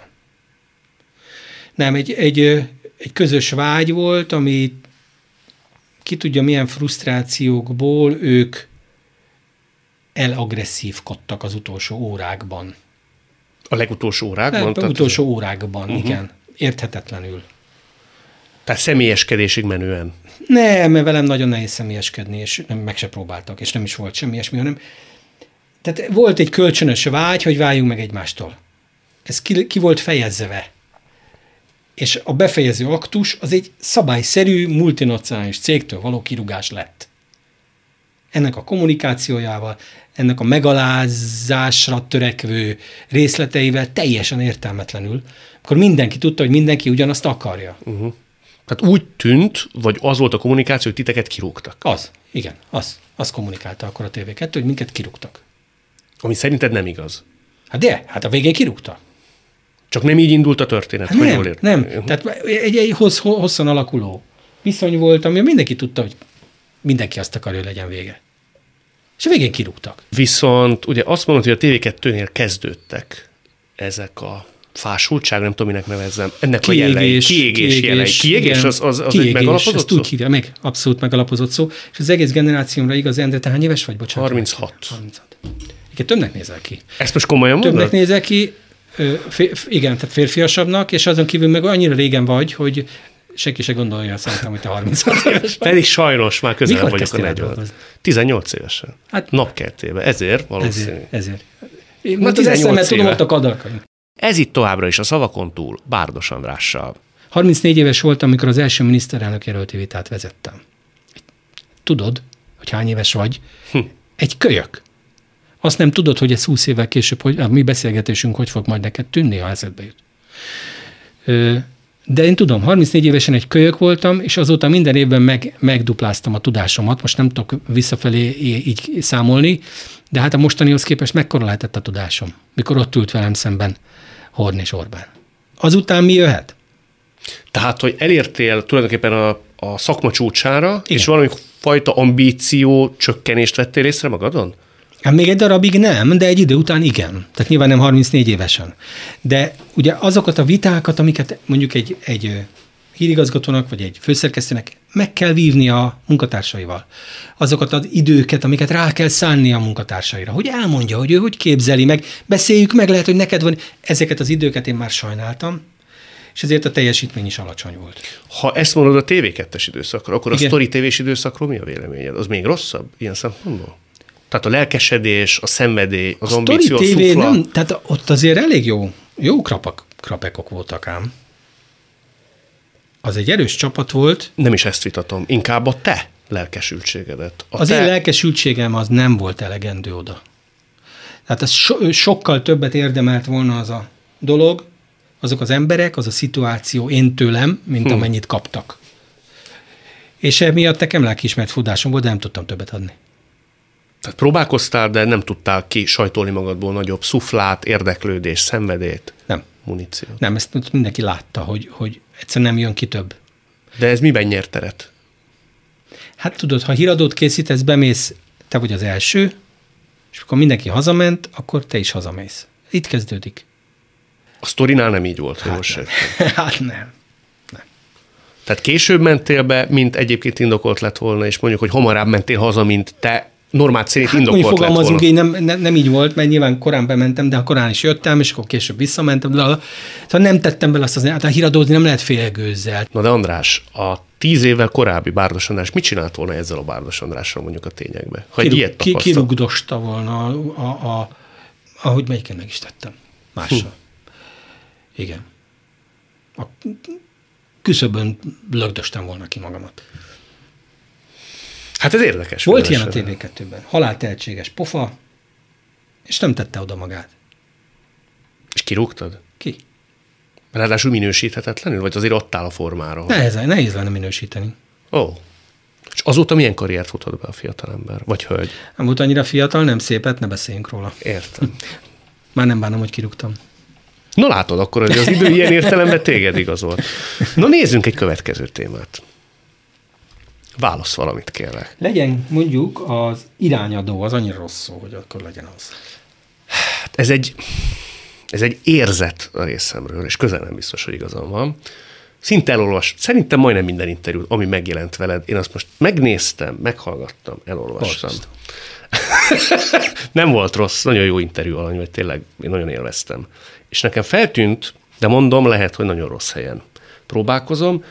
Nem, egy, egy, egy közös vágy volt, ami ki tudja milyen frusztrációkból ők elagresszívkodtak az utolsó órákban. A legutolsó órákban? Nem, az utolsó órákban, uh-huh. igen. Érthetetlenül. Tehát személyeskedésig menően? Nem, mert velem nagyon nehéz személyeskedni, és nem, meg se próbáltak, és nem is volt semmi ilyesmi, hanem tehát volt egy kölcsönös vágy, hogy váljunk meg egymástól. Ez ki, ki volt fejezve és a befejező aktus az egy szabályszerű multinacionális cégtől való kirugás lett. Ennek a kommunikációjával, ennek a megalázásra törekvő részleteivel teljesen értelmetlenül, akkor mindenki tudta, hogy mindenki ugyanazt akarja. Uh-huh. Tehát úgy tűnt, vagy az volt a kommunikáció, hogy titeket kirúgtak. Az, igen, az. Az kommunikálta akkor a TV2, hogy minket kirúgtak. Ami szerinted nem igaz. Hát de, hát a végén kirúgta. Csak nem így indult a történet, hát hogy nem, jól ért. Nem, tehát egy, egy hossz, hosszan alakuló viszony volt, ami mindenki tudta, hogy mindenki azt akarja, hogy legyen vége. És a végén kirúgtak. Viszont ugye azt mondod, hogy a TV2-nél kezdődtek ezek a fásultság, nem tudom, minek nevezzem. Ennek kiégés, a jelei, kiégés, kiégés jelei. Kiégés, igen, az, az, az kiégés, egy megalapozott szó? úgy hívja, meg abszolút megalapozott szó. És az egész generációmra igaz, Endre, te hány éves vagy? Bocsánat. 36. 36. Igen, többnek nézel ki. Ezt most komolyan mondod? Többnek nézel ki, igen, tehát férfiasabbnak, és azon kívül meg annyira régen vagy, hogy senki se gondolja szerintem, hogy te 36 éves vagy. Pedig sajnos már közel Mikor vagyok a 40. 18 évesen. Hát napkertében. Ezért valószínű. Ezért. ezért. Én az eszemet tudom ott a kadarkai. Ez itt továbbra is a szavakon túl Bárdos Andrással. 34 éves voltam, amikor az első miniszterelnök jelölti vitát vezettem. Tudod, hogy hány éves vagy? Hm. Egy kölyök. Azt nem tudod, hogy ez 20 évvel később, hogy a mi beszélgetésünk hogy fog majd neked tűnni, ha eszedbe jut. De én tudom, 34 évesen egy kölyök voltam, és azóta minden évben meg, megdupláztam a tudásomat. Most nem tudok visszafelé így számolni, de hát a mostanihoz képest mekkora lehetett a tudásom, mikor ott ült velem szemben Horn és Orbán. Azután mi jöhet? Tehát, hogy elértél tulajdonképpen a, a szakma csúcsára, Igen. és valami fajta ambíció csökkenést vettél észre magadon? Hát még egy darabig nem, de egy idő után igen. Tehát nyilván nem 34 évesen. De ugye azokat a vitákat, amiket mondjuk egy, egy hírigazgatónak, vagy egy főszerkesztőnek meg kell vívni a munkatársaival. Azokat az időket, amiket rá kell szánni a munkatársaira, hogy elmondja, hogy ő hogy képzeli meg, beszéljük meg, lehet, hogy neked van. Ezeket az időket én már sajnáltam, és ezért a teljesítmény is alacsony volt. Ha ezt mondod a TV2-es időszakra, akkor Igen. a Story TV-s időszakról mi a véleményed? Az még rosszabb ilyen szempontból? Tehát a lelkesedés, a szenvedély, az a ambíció, a TV nem, tehát ott azért elég jó, jó krapak, krapekok voltak ám. Az egy erős csapat volt. Nem is ezt vitatom, inkább a te lelkesültségedet. A az te... én lelkesültségem az nem volt elegendő oda. Tehát ez so, sokkal többet érdemelt volna az a dolog, azok az emberek, az a szituáció én tőlem, mint hmm. amennyit kaptak. És emiatt nekem lelkiismert fudásom volt, de nem tudtam többet adni. Tehát próbálkoztál, de nem tudtál ki sajtolni magadból nagyobb szuflát, érdeklődés, szenvedét, nem. muníció. Nem, ezt mindenki látta, hogy, hogy egyszer nem jön ki több. De ez miben nyert teret? Hát tudod, ha híradót készítesz, bemész, te vagy az első, és akkor mindenki hazament, akkor te is hazamész. Itt kezdődik. A sztorinál nem így volt, hát nem. hát nem. nem. Tehát később mentél be, mint egyébként indokolt lett volna, és mondjuk, hogy hamarabb mentél haza, mint te normát szerint Hát indokolt lett fogalmazunk, volna. így nem, nem, nem, így volt, mert nyilván korán bementem, de ha korán is jöttem, és akkor később visszamentem. De szóval nem tettem bele azt az, hát a híradózni nem lehet félgőzzel. Na de András, a tíz évvel korábbi Bárdos András mit csinált volna ezzel a Bárdos Andrással mondjuk a tényekbe? Ha egy ilyet Kirug, ki, kirugdosta volna, a, a, a, ahogy melyiken meg is tettem. Mással. Igen. A küszöbön lögdöstem volna ki magamat. Hát ez érdekes. Volt ilyen a mindenesetre. TV2-ben. Haláltehetséges pofa, és nem tette oda magát. És kirúgtad? Ki? Ráadásul minősíthetetlenül? Vagy azért ott áll a formára? hogy- Nehéz, nehéz lenne minősíteni. Ó. És azóta milyen karriert futott be a fiatalember? Vagy hölgy? Nem volt annyira fiatal, nem szépet, ne beszéljünk róla. Értem. Már nem bánom, hogy kirúgtam. Na látod, akkor hogy az idő ilyen értelemben téged igazolt. Na nézzünk egy következő témát. Válasz valamit, kérlek. Legyen mondjuk az irányadó, az annyira rossz szó, hogy akkor legyen az. Hát ez egy, ez egy érzet a részemről, és közel nem biztos, hogy igazam van. Szinte elolvas, szerintem majdnem minden interjú, ami megjelent veled, én azt most megnéztem, meghallgattam, elolvastam. Nem volt rossz, nagyon jó interjú alany, vagy tényleg én nagyon élveztem. És nekem feltűnt, de mondom, lehet, hogy nagyon rossz helyen próbálkozom,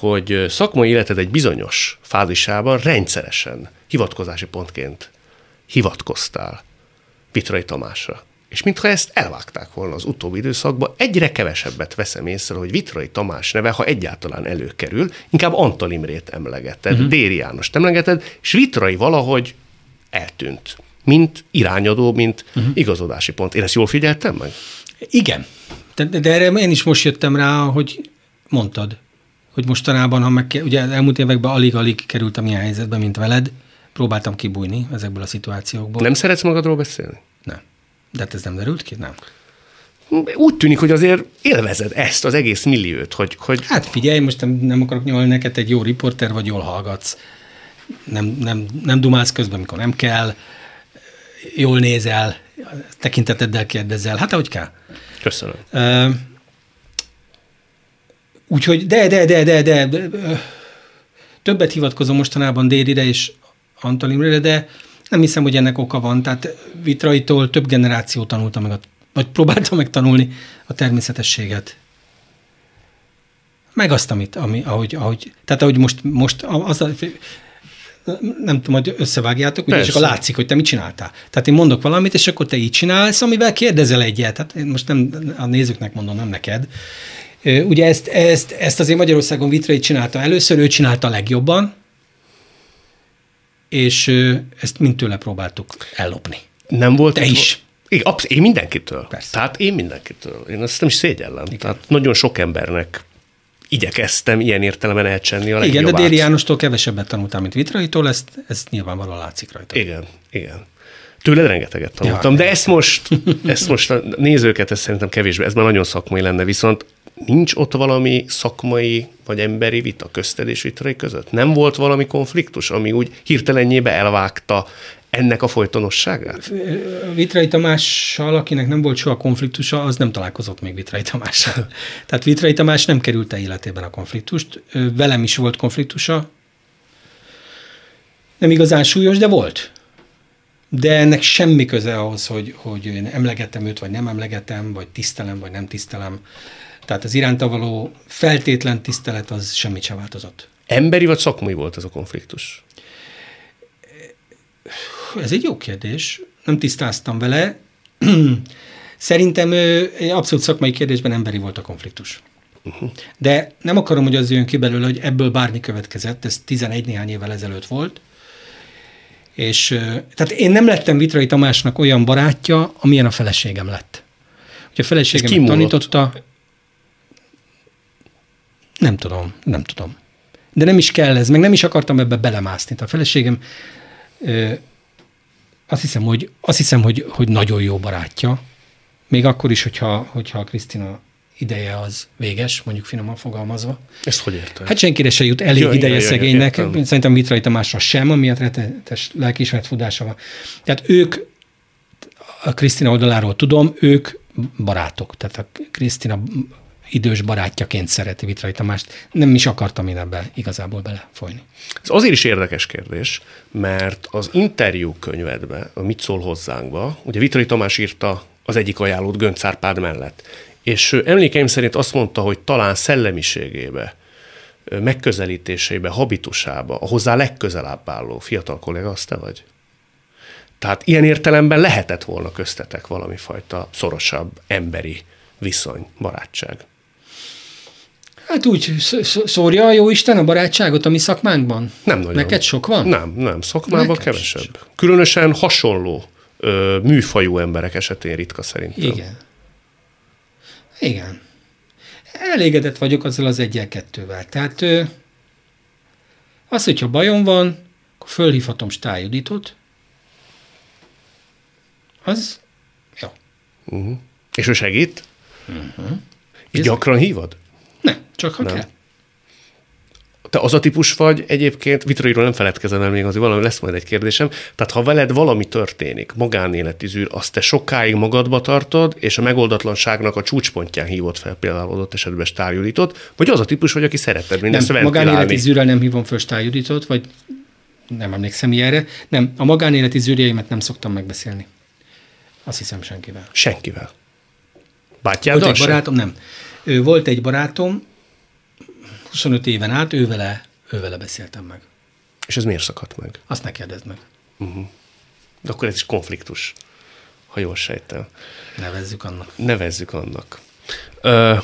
hogy szakmai életed egy bizonyos fázisában rendszeresen hivatkozási pontként hivatkoztál Vitrai Tamásra. És mintha ezt elvágták volna az utóbbi időszakban, egyre kevesebbet veszem észre, hogy Vitrai Tamás neve, ha egyáltalán előkerül, inkább Antal Imrét emlegeted, uh-huh. Déri Jánost emlegeted, és Vitrai valahogy eltűnt, mint irányadó, mint uh-huh. igazodási pont. Én ezt jól figyeltem meg? Igen. De, de erre én is most jöttem rá, hogy mondtad, hogy mostanában, ha meg, ugye elmúlt években alig-alig kerültem ilyen helyzetbe, mint veled, próbáltam kibújni ezekből a szituációkból. Nem szeretsz magadról beszélni? Nem. De hát ez nem derült ki? Nem. Úgy tűnik, hogy azért élvezed ezt az egész milliót, hogy, hogy Hát figyelj, most nem, nem akarok nyolni neked, egy jó riporter vagy, jól hallgatsz. Nem, nem, nem dumálsz közben, amikor nem kell. Jól nézel, tekinteteddel kérdezel. Hát ahogy kell. köszönöm. Ö, Úgyhogy de, de, de, de, de, de többet hivatkozom mostanában Dérire és Antal Imrére, de nem hiszem, hogy ennek oka van. Tehát Vitraitól több generáció tanulta meg, a, vagy próbálta meg tanulni a természetességet. Meg azt, amit, ami, ahogy, ahogy, tehát ahogy most, most az a, nem tudom, hogy összevágjátok, ugye, és akkor látszik, hogy te mit csináltál. Tehát én mondok valamit, és akkor te így csinálsz, amivel kérdezel egyet. Tehát én most nem a nézőknek mondom, nem neked. Ugye ezt, ezt, ezt azért Magyarországon Vitrai csinálta először, ő csinálta a legjobban, és ezt mind tőle próbáltuk ellopni. Nem volt Te is. Igen, absz- én mindenkitől. Persze. Tehát én mindenkitől. Én azt nem is szégyellem. Igen. Tehát nagyon sok embernek igyekeztem ilyen értelemben elcsenni a Igen, de legjobbát. Déri Jánostól kevesebbet tanultál, mint Vitraitól, ezt, ezt nyilvánvalóan látszik rajta. Igen, igen. Tőled rengeteget tanultam, Ja, de ezt most, ezt most a nézőket ezt szerintem kevésbé, ez már nagyon szakmai lenne, viszont nincs ott valami szakmai vagy emberi vita közted és vitrai között? Nem volt valami konfliktus, ami úgy hirtelenjébe elvágta ennek a folytonosságát? Vitrai Tamással, akinek nem volt soha konfliktusa, az nem találkozott még Vitrai Tamással. Tehát Vitrai Tamás nem került életében a konfliktust. Velem is volt konfliktusa. Nem igazán súlyos, de volt. De ennek semmi köze ahhoz, hogy, hogy én emlegetem őt, vagy nem emlegetem, vagy tisztelem, vagy nem tisztelem. Tehát az iránta való feltétlen tisztelet az semmit sem változott. Emberi vagy szakmai volt ez a konfliktus? Ez egy jó kérdés. Nem tisztáztam vele. Szerintem abszolút szakmai kérdésben emberi volt a konfliktus. De nem akarom, hogy az jön ki belőle, hogy ebből bármi következett. Ez 11 néhány évvel ezelőtt volt. És tehát én nem lettem Vitrai Tamásnak olyan barátja, amilyen a feleségem lett. Hogy a feleségem tanította, nem tudom, nem tudom. De nem is kell ez, meg nem is akartam ebbe belemászni. Tehát a feleségem ö, azt hiszem, hogy, azt hiszem, hogy, hogy nagyon jó barátja. Még akkor is, hogyha, hogyha a Krisztina ideje az véges, mondjuk finoman fogalmazva. Ezt hogy érted? Hát senkire se jut elég Ja, ja, ideje ja, ja, szegénynek. értem. Szerintem Vitrai Tamásra sem, amiatt rettenetes lelkiismeret fudása van. Tehát ők, a Krisztina oldaláról tudom, ők barátok. Tehát a Krisztina idős barátjaként szereti Vitrai Tamást. Nem is akartam én ebbe igazából belefolyni. Ez azért is érdekes kérdés, mert az interjú könyvedbe, a Mit szól hozzánkba, ugye Vitrai Tamás írta az egyik ajánlót Gönc Árpád mellett. És emlékeim szerint azt mondta, hogy talán szellemiségébe, megközelítésébe, habitusába, a hozzá legközelebb álló fiatal kollega, az te vagy? Tehát ilyen értelemben lehetett volna köztetek valami fajta szorosabb emberi viszony, barátság. Hát úgy szórja a jó Isten a barátságot a mi szakmánkban? Nem nagyon. Neked sok van? Nem, nem. Szakmában Neked kevesebb. Sok. Különösen hasonló ö, műfajú emberek esetén ritka szerintem. Igen. Igen. Elégedett vagyok azzal az egyel-kettővel. Tehát ö, az, hogyha bajom van, akkor fölhívhatom Stájuditot, az jó. Uh-huh. És ő segít? Uh-huh. És gyakran hívod? Nem, csak ha nem. kell. Te az a típus vagy egyébként, Vitorairól nem feledkezem el még, azért valami lesz majd egy kérdésem, tehát ha veled valami történik, magánéleti zűr, azt te sokáig magadba tartod, és a megoldatlanságnak a csúcspontján hívott fel például adott esetben Stárjuditot, vagy az a típus vagy, aki szereted mindezt Nem, magánéleti zűrrel nem hívom fel Stárjuditot, vagy nem emlékszem ilyenre. Nem, a magánéleti zűrjeimet nem szoktam megbeszélni. Azt hiszem senkivel. Senkivel. Bátyáddal Volt egy barátom, nem. Ő volt egy barátom, 25 éven át, ővele, ővele beszéltem meg. És ez miért szakadt meg? Azt ne kérdezd meg. Uh-huh. De akkor ez is konfliktus, ha jól sejtem. Nevezzük annak. Nevezzük annak. Ö,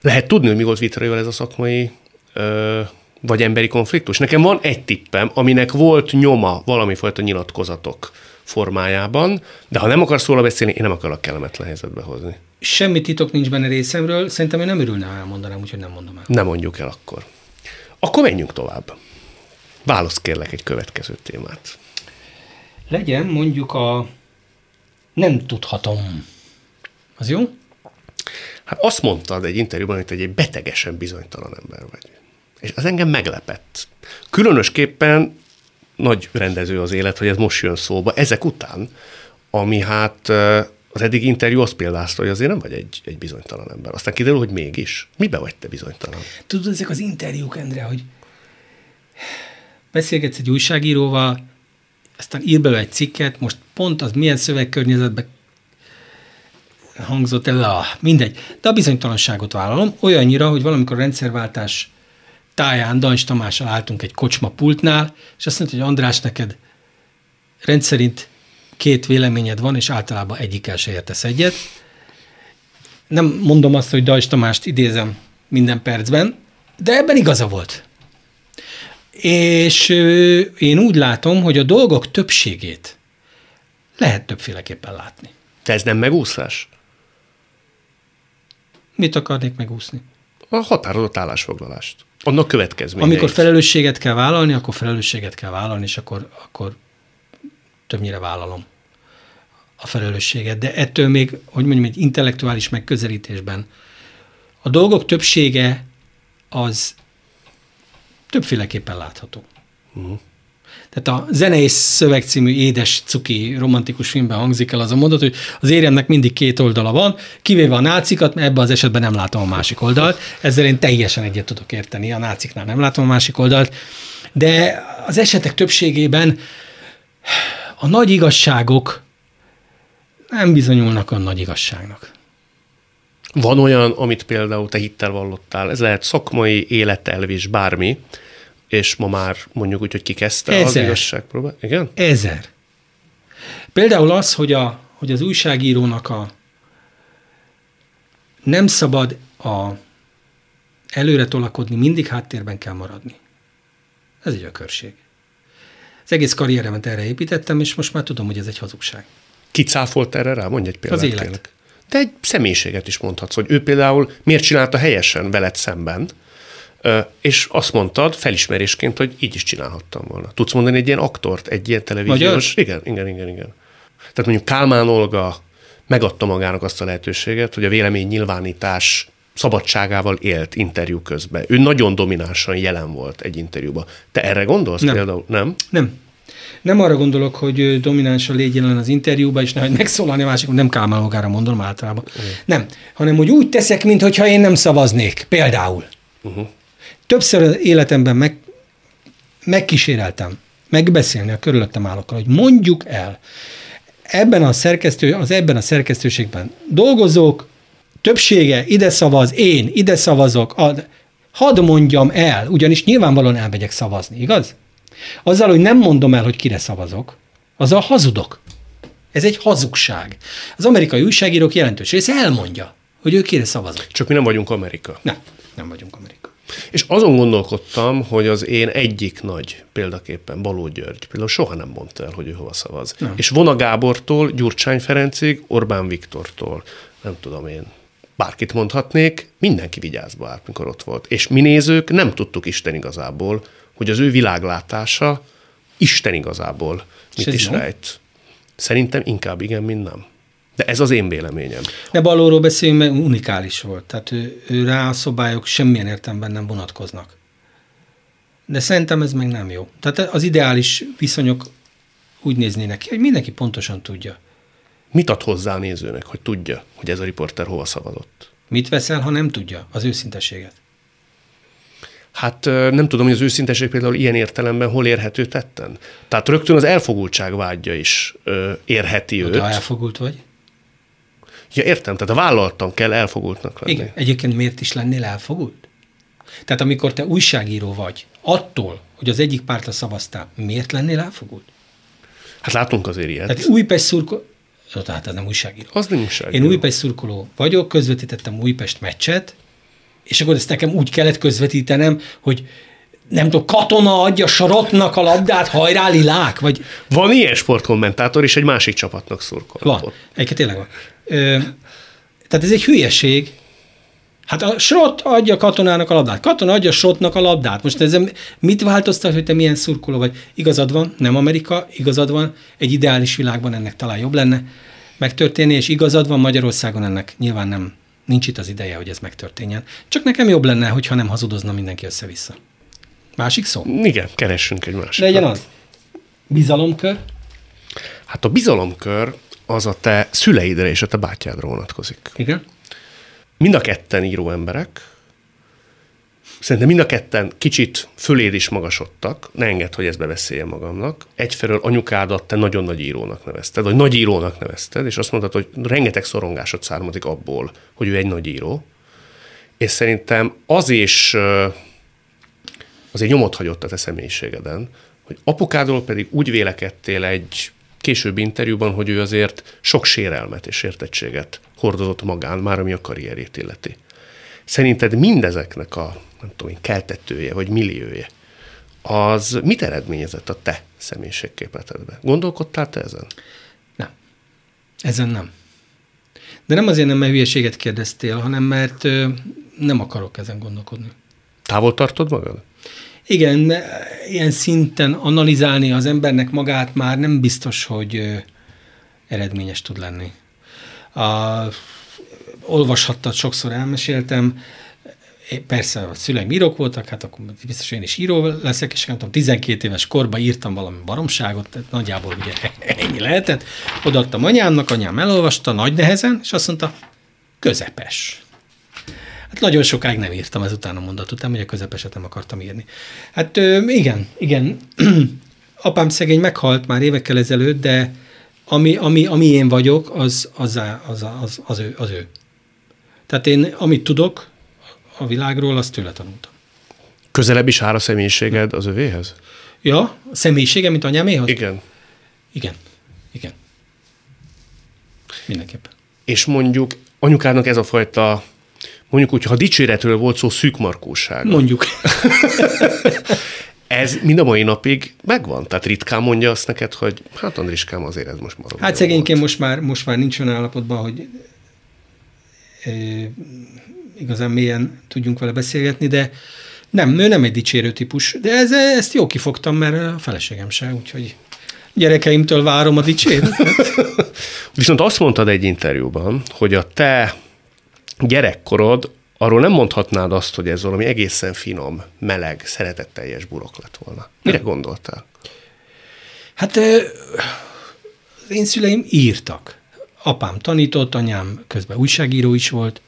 lehet tudni, hogy mi volt Vitoraival ez a szakmai ö, vagy emberi konfliktus? Nekem van egy tippem, aminek volt nyoma valami fajta nyilatkozatok formájában, de ha nem akarsz róla beszélni, én nem akarok kellemetlen helyzetbe hozni. Semmi titok nincs benne részemről, szerintem én nem örülne, ha elmondanám, úgyhogy nem mondom el. Nem mondjuk el akkor. Akkor menjünk tovább. Válasz kérlek egy következő témát. Legyen mondjuk a nem tudhatom. Az jó? Hát azt mondtad egy interjúban, hogy egy betegesen bizonytalan ember vagy. És az engem meglepett. Különösképpen nagy rendező az élet, hogy ez most jön szóba, ezek után, ami hát az eddig interjú azt példázta, hogy azért nem vagy egy, egy bizonytalan ember. Aztán kiderül, hogy mégis. Mibe vagy te bizonytalan? Tudod, ezek az interjúk, Endre, hogy beszélgetsz egy újságíróval, aztán ír belőle egy cikket, most pont az milyen szövegkörnyezetben hangzott el, ah, mindegy. De a bizonytalanságot vállalom, olyannyira, hogy valamikor rendszerváltás táján Dancs Tamással álltunk egy kocsma pultnál, és azt mondta, hogy András, neked rendszerint két véleményed van, és általában egyikkel se értesz egyet. Nem mondom azt, hogy Dajs Tamást idézem minden percben, de ebben igaza volt. És én úgy látom, hogy a dolgok többségét lehet többféleképpen látni. Te ez nem megúszás? Mit akarnék megúszni? A határozott állásfoglalást. Annak következménye. Amikor felelősséget kell vállalni, akkor felelősséget kell vállalni, és akkor, akkor többnyire vállalom a felelősséget. De ettől még, hogy mondjam, egy intellektuális megközelítésben a dolgok többsége az többféleképpen látható. Uh-huh. Tehát a Zene és Szöveg című édes, cuki, romantikus filmben hangzik el az a mondat, hogy az éremnek mindig két oldala van, kivéve a nácikat, mert ebben az esetben nem látom a másik oldalt. Ezzel én teljesen egyet tudok érteni, a náciknál nem látom a másik oldalt. De az esetek többségében a nagy igazságok nem bizonyulnak a nagy igazságnak. Van olyan, amit például te hittel vallottál, ez lehet szakmai, életelvés, bármi, és ma már mondjuk úgy, hogy kikezdte Ezer. az igazságpróbát. Igen? Ezer. Például az, hogy, a, hogy az újságírónak a nem szabad a előre tolakodni, mindig háttérben kell maradni. Ez egy ökörség. Az egész karrieremet erre építettem, és most már tudom, hogy ez egy hazugság. Ki cáfolt erre rá? Mondj egy példát. Az élet. Kérlek. Te egy személyiséget is mondhatsz, hogy ő például miért csinálta helyesen veled szemben, és azt mondtad felismerésként, hogy így is csinálhattam volna. Tudsz mondani egy ilyen aktort, egy ilyen televíziós? Igen, igen, igen, igen. Tehát mondjuk Kálmán Olga megadta magának azt a lehetőséget, hogy a vélemény nyilvánítás szabadságával élt interjú közben. Ő nagyon dominánsan jelen volt egy interjúban. Te erre gondolsz nem. például? Nem? Nem. Nem arra gondolok, hogy dominánsan légy jelen az interjúban, és nehogy megszólalni a másik, nem Kálmán mondom általában. Uh-huh. Nem, hanem hogy úgy teszek, mintha én nem szavaznék, például. Uh-huh. Többször az életemben meg, megkíséreltem megbeszélni a körülöttem állókkal, hogy mondjuk el, ebben a szerkesztő, az ebben a szerkesztőségben dolgozók, többsége ide szavaz, én ide szavazok, ad, hadd mondjam el, ugyanis nyilvánvalóan elmegyek szavazni, igaz? Azzal, hogy nem mondom el, hogy kire szavazok, azzal hazudok. Ez egy hazugság. Az amerikai újságírók jelentős része elmondja, hogy ő kire szavazok. Csak mi nem vagyunk Amerika. Nem, nem vagyunk Amerika. És azon gondolkodtam, hogy az én egyik nagy példaképpen Baló György például soha nem mondta el, hogy ő hova szavaz. Nem. És Vona Gábortól, Gyurcsány Ferencig, Orbán Viktortól, nem tudom én, bárkit mondhatnék, mindenki vigyázba állt, mikor ott volt. És mi nézők nem tudtuk Isten igazából, hogy az ő világlátása Isten igazából mit is rejt. Szerintem inkább igen, mint nem. De ez az én véleményem. Ne balóról beszéljünk, mert unikális volt. Tehát ő, ő rá a szobályok semmilyen értelemben nem vonatkoznak. De szerintem ez meg nem jó. Tehát az ideális viszonyok úgy néznének ki, hogy mindenki pontosan tudja. Mit ad hozzá a nézőnek, hogy tudja, hogy ez a riporter hova szavazott? Mit veszel, ha nem tudja? Az őszintességet. Hát nem tudom, hogy az őszinteség például ilyen értelemben hol érhető tetten. Tehát rögtön az elfogultság vágya is ö, érheti őt. Ha elfogult vagy? Ja, értem, tehát a vállalattan kell elfogultnak lenni. Igen, egyébként miért is lennél elfogult? Tehát amikor te újságíró vagy, attól, hogy az egyik pártra szavaztál, miért lennél elfogult? Hát látunk azért ilyet. Tehát Újpest szurkoló, tehát ez nem újságíró. Az nem újságíró. Én Újpest szurkoló vagyok, közvetítettem Újpest meccset, és akkor ezt nekem úgy kellett közvetítenem, hogy nem tudom, katona adja sorotnak a labdát, hajrá lilák, vagy... Van ilyen sportkommentátor, és egy másik csapatnak szurkol. Van, egyébként tényleg van. Ö, tehát ez egy hülyeség. Hát a srot adja katonának a labdát. Katona adja a srotnak a labdát. Most ez mit változtat, hogy te milyen szurkoló vagy? Igazad van, nem Amerika, igazad van, egy ideális világban ennek talán jobb lenne megtörténni, és igazad van, Magyarországon ennek nyilván nem, nincs itt az ideje, hogy ez megtörténjen. Csak nekem jobb lenne, hogyha nem hazudozna mindenki össze-vissza. Másik szó? Igen, keressünk egy másik. Legyen az. Bizalomkör? Hát a bizalomkör az a te szüleidre és a te bátyádra vonatkozik. Igen. Mind a ketten író emberek, Szerintem mind a ketten kicsit föléd is magasodtak, ne enged, hogy ezt bebeszélje magamnak. Egyfelől anyukádat te nagyon nagy írónak nevezted, vagy nagy írónak nevezted, és azt mondtad, hogy rengeteg szorongásod származik abból, hogy ő egy nagy író. És szerintem az is azért nyomot hagyott a te személyiségeden, hogy apukádról pedig úgy vélekedtél egy későbbi interjúban, hogy ő azért sok sérelmet és értettséget hordozott magán, már ami a karrierét illeti. Szerinted mindezeknek a, nem tudom én, keltetője vagy milliója, az mit eredményezett a te személyiségképletedben? Gondolkodtál te ezen? Nem. Ezen nem. De nem azért nem, mert hülyeséget kérdeztél, hanem mert ö, nem akarok ezen gondolkodni. Távol tartod magad? Igen, ilyen szinten analizálni az embernek magát már nem biztos, hogy eredményes tud lenni. A, olvashattad, sokszor elmeséltem, persze a szüleim írók voltak, hát akkor biztos én is író leszek, és nem tudom, 12 éves korban írtam valami baromságot, tehát nagyjából ugye ennyi lehetett. Odaadtam anyámnak, anyám elolvasta nagy nehezen, és azt mondta, közepes. Hát nagyon sokáig nem írtam ezután a mondat után, hogy a közepeset nem akartam írni. Hát igen, igen. Apám szegény meghalt már évekkel ezelőtt, de ami, ami, ami én vagyok, az az, az, az, az, ő, az ő. Tehát én, amit tudok a világról, azt tőle tanultam. Közelebb is áll a személyiséged az övéhez? Ja, a személyisége, mint anyáméhoz? Igen. Igen. Igen. Mindenképpen. És mondjuk anyukának ez a fajta mondjuk úgy, ha dicséretről volt szó, szűk markóság. Mondjuk. ez mind a mai napig megvan? Tehát ritkán mondja azt neked, hogy hát Andriskám azért ez most marad. Hát szegényként most már, most már nincs olyan állapotban, hogy e, igazán mélyen tudjunk vele beszélgetni, de nem, ő nem egy dicsérő típus, de ez, ezt jó kifogtam, mert a feleségem se, úgyhogy gyerekeimtől várom a dicséretet. Viszont azt mondtad egy interjúban, hogy a te gyerekkorod, arról nem mondhatnád azt, hogy ez valami egészen finom, meleg, szeretetteljes burok lett volna. Mire nem. gondoltál? Hát az én szüleim írtak. Apám tanított, anyám közben újságíró is volt.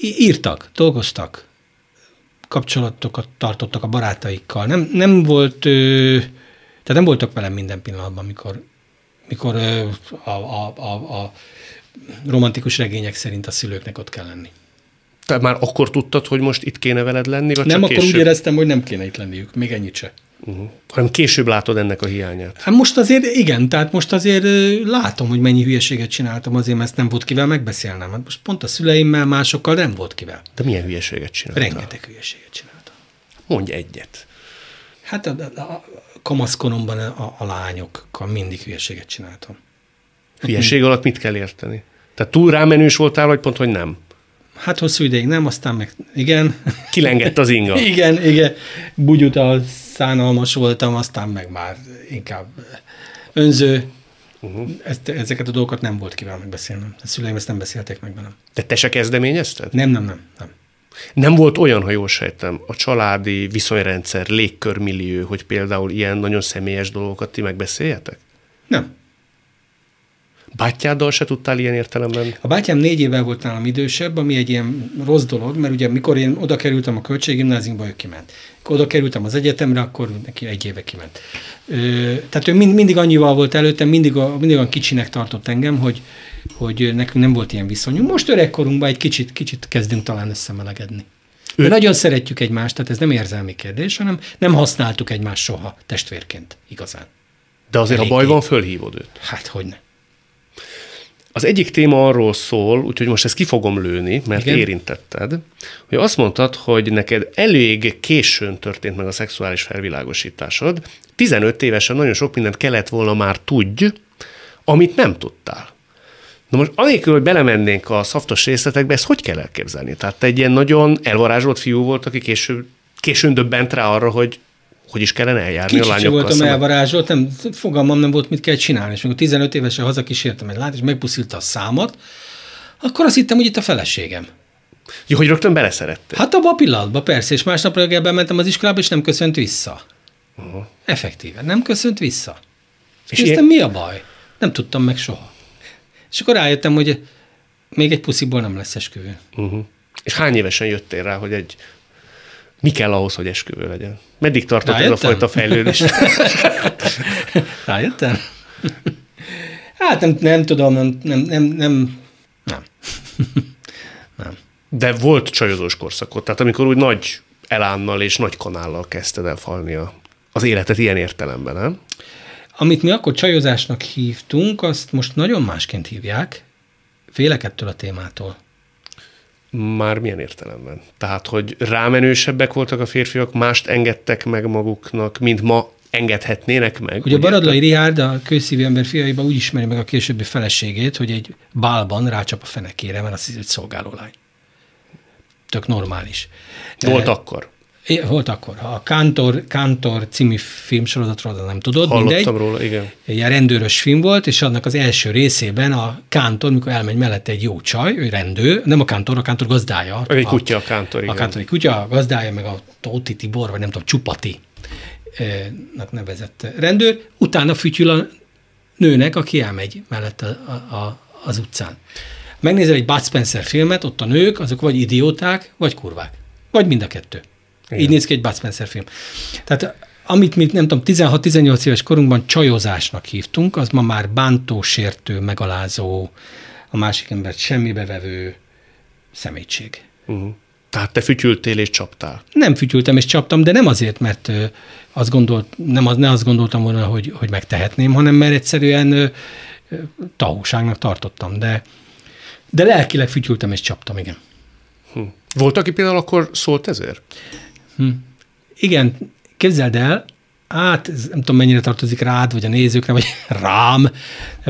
Írtak, dolgoztak, kapcsolatokat tartottak a barátaikkal. Nem, nem volt, tehát nem voltak velem minden pillanatban, mikor, mikor a, a, a, a romantikus regények szerint a szülőknek ott kell lenni. Tehát már akkor tudtad, hogy most itt kéne veled lenni, vagy nem, csak akkor később? úgy éreztem, hogy nem kéne itt lenniük, még ennyit se. Uh-huh. Hanem később látod ennek a hiányát. Hát most azért igen, tehát most azért látom, hogy mennyi hülyeséget csináltam, azért mert ezt nem volt kivel megbeszélnem. Hát most pont a szüleimmel, másokkal nem volt kivel. De milyen hülyeséget csináltál? Rengeteg hülyeséget csináltam. Mondj egyet. Hát a, a, a kamaszkoromban a, a lányokkal mindig hülyeséget csináltam. Hülyeség alatt mit kell érteni? Tehát túl rámenős voltál, vagy pont, hogy nem? Hát hosszú ideig nem, aztán meg igen. Kilengett az inga. igen, igen. Bugyuta szánalmas voltam, aztán meg már inkább önző. Uh-huh. Ezt, ezeket a dolgokat nem volt kivel megbeszélnem. A szüleim ezt nem beszélték meg velem. De te se kezdeményezted? Nem, nem, nem. nem. Nem volt olyan, ha jól sejtem, a családi viszonyrendszer, légkörmillió, hogy például ilyen nagyon személyes dolgokat ti megbeszéljetek? Nem. Bátyáddal se tudtál ilyen értelemben? A bátyám négy évvel volt nálam idősebb, ami egy ilyen rossz dolog, mert ugye mikor én oda kerültem a költséggimnáziumba, ő kiment. Mikor oda kerültem az egyetemre, akkor neki egy éve kiment. Ö, tehát ő mind, mindig annyival volt előttem, mindig, a, mindig olyan kicsinek tartott engem, hogy, hogy nekünk nem volt ilyen viszonyunk. Most öregkorunkban egy kicsit, kicsit kezdünk talán összemelegedni. De Ő- nagyon szeretjük egymást, tehát ez nem érzelmi kérdés, hanem nem használtuk egymást soha testvérként igazán. De azért, ha Eléggé. baj van, fölhívod őt. Hát, hogy ne. Az egyik téma arról szól, úgyhogy most ezt ki fogom lőni, mert Igen. Érintetted, hogy azt mondtad, hogy neked elég későn történt meg a szexuális felvilágosításod. 15 évesen nagyon sok mindent kellett volna már tudj, amit nem tudtál. Na most anélkül, hogy belemennénk a szaftos részletekbe, ezt hogy kell elképzelni? Tehát te egy ilyen nagyon elvarázsolt fiú volt, aki később, későn döbbent rá arra, hogy hogy is kellene eljárni a Kicsit sem lányokkal voltam szemben. elvarázsolt, nem, fogalmam nem volt, mit kell csinálni. És amikor 15 évesen hazakísértem egy lányt, és megpuszilta a számat, akkor azt hittem, hogy itt a feleségem. Jó, hogy rögtön beleszerettél. Hát abban a pillanatban persze, és másnap reggel bementem az iskolába, és nem köszönt vissza. Uh-huh. Effektíve, nem köszönt vissza. És, és ilyen- mi a baj? Nem tudtam meg soha. És akkor rájöttem, hogy még egy pusziból nem lesz esküvő. Uh-huh. És hány évesen jöttél rá, hogy egy mi kell ahhoz, hogy esküvő legyen? Meddig tartott ez a Rájöttem? fajta fejlődés? Rájöttem? hát nem, nem tudom, nem, nem, nem, nem, nem. nem. De volt csajozós korszakot, tehát amikor úgy nagy elánnal és nagy kanállal kezdted el falni a, az életet ilyen értelemben, nem? Amit mi akkor csajozásnak hívtunk, azt most nagyon másként hívják. Félek ettől a témától. Már milyen értelemben? Tehát, hogy rámenősebbek voltak a férfiak, mást engedtek meg maguknak, mint ma engedhetnének meg. Ugye Baradlai Rihárd a kőszívű ember fiaiban úgy ismeri meg a későbbi feleségét, hogy egy bálban rácsap a fenekére, mert azt hiszi, hogy szolgálólány. Tök normális. Volt akkor. Volt akkor. A Kántor, Kántor című filmsorozatról nem tudod, Hallottam mindegy. róla, igen. Ilyen rendőrös film volt, és annak az első részében a Kántor, mikor elmegy mellette egy jó csaj, ő rendőr, nem a Kántor, a Kántor gazdája. Egy a, kutya a kántor, A igen. Kántori kutya, a gazdája, meg a Tóti Tibor, vagy nem tudom, Csupati eh, nak nevezett rendőr, utána fütyül a nőnek, aki elmegy mellett a, a, a, az utcán. Megnézel egy Bud Spencer filmet, ott a nők, azok vagy idióták, vagy kurvák. Vagy mind a kettő. Igen. Így néz ki egy Bud Spencer film. Tehát amit mi, nem tudom, 16-18 éves korunkban csajozásnak hívtunk, az ma már bántó, sértő, megalázó, a másik embert semmibe vevő szemétség. Uh-huh. Tehát te fütyültél és csaptál. Nem fütyültem és csaptam, de nem azért, mert azt gondolt, nem az, ne azt gondoltam volna, hogy, hogy megtehetném, hanem mert egyszerűen tahúságnak tartottam, de, de lelkileg fütyültem és csaptam, igen. Hm. Volt, aki például akkor szólt ezért? Igen, képzeld el, hát nem tudom mennyire tartozik rád, vagy a nézőkre, vagy rám.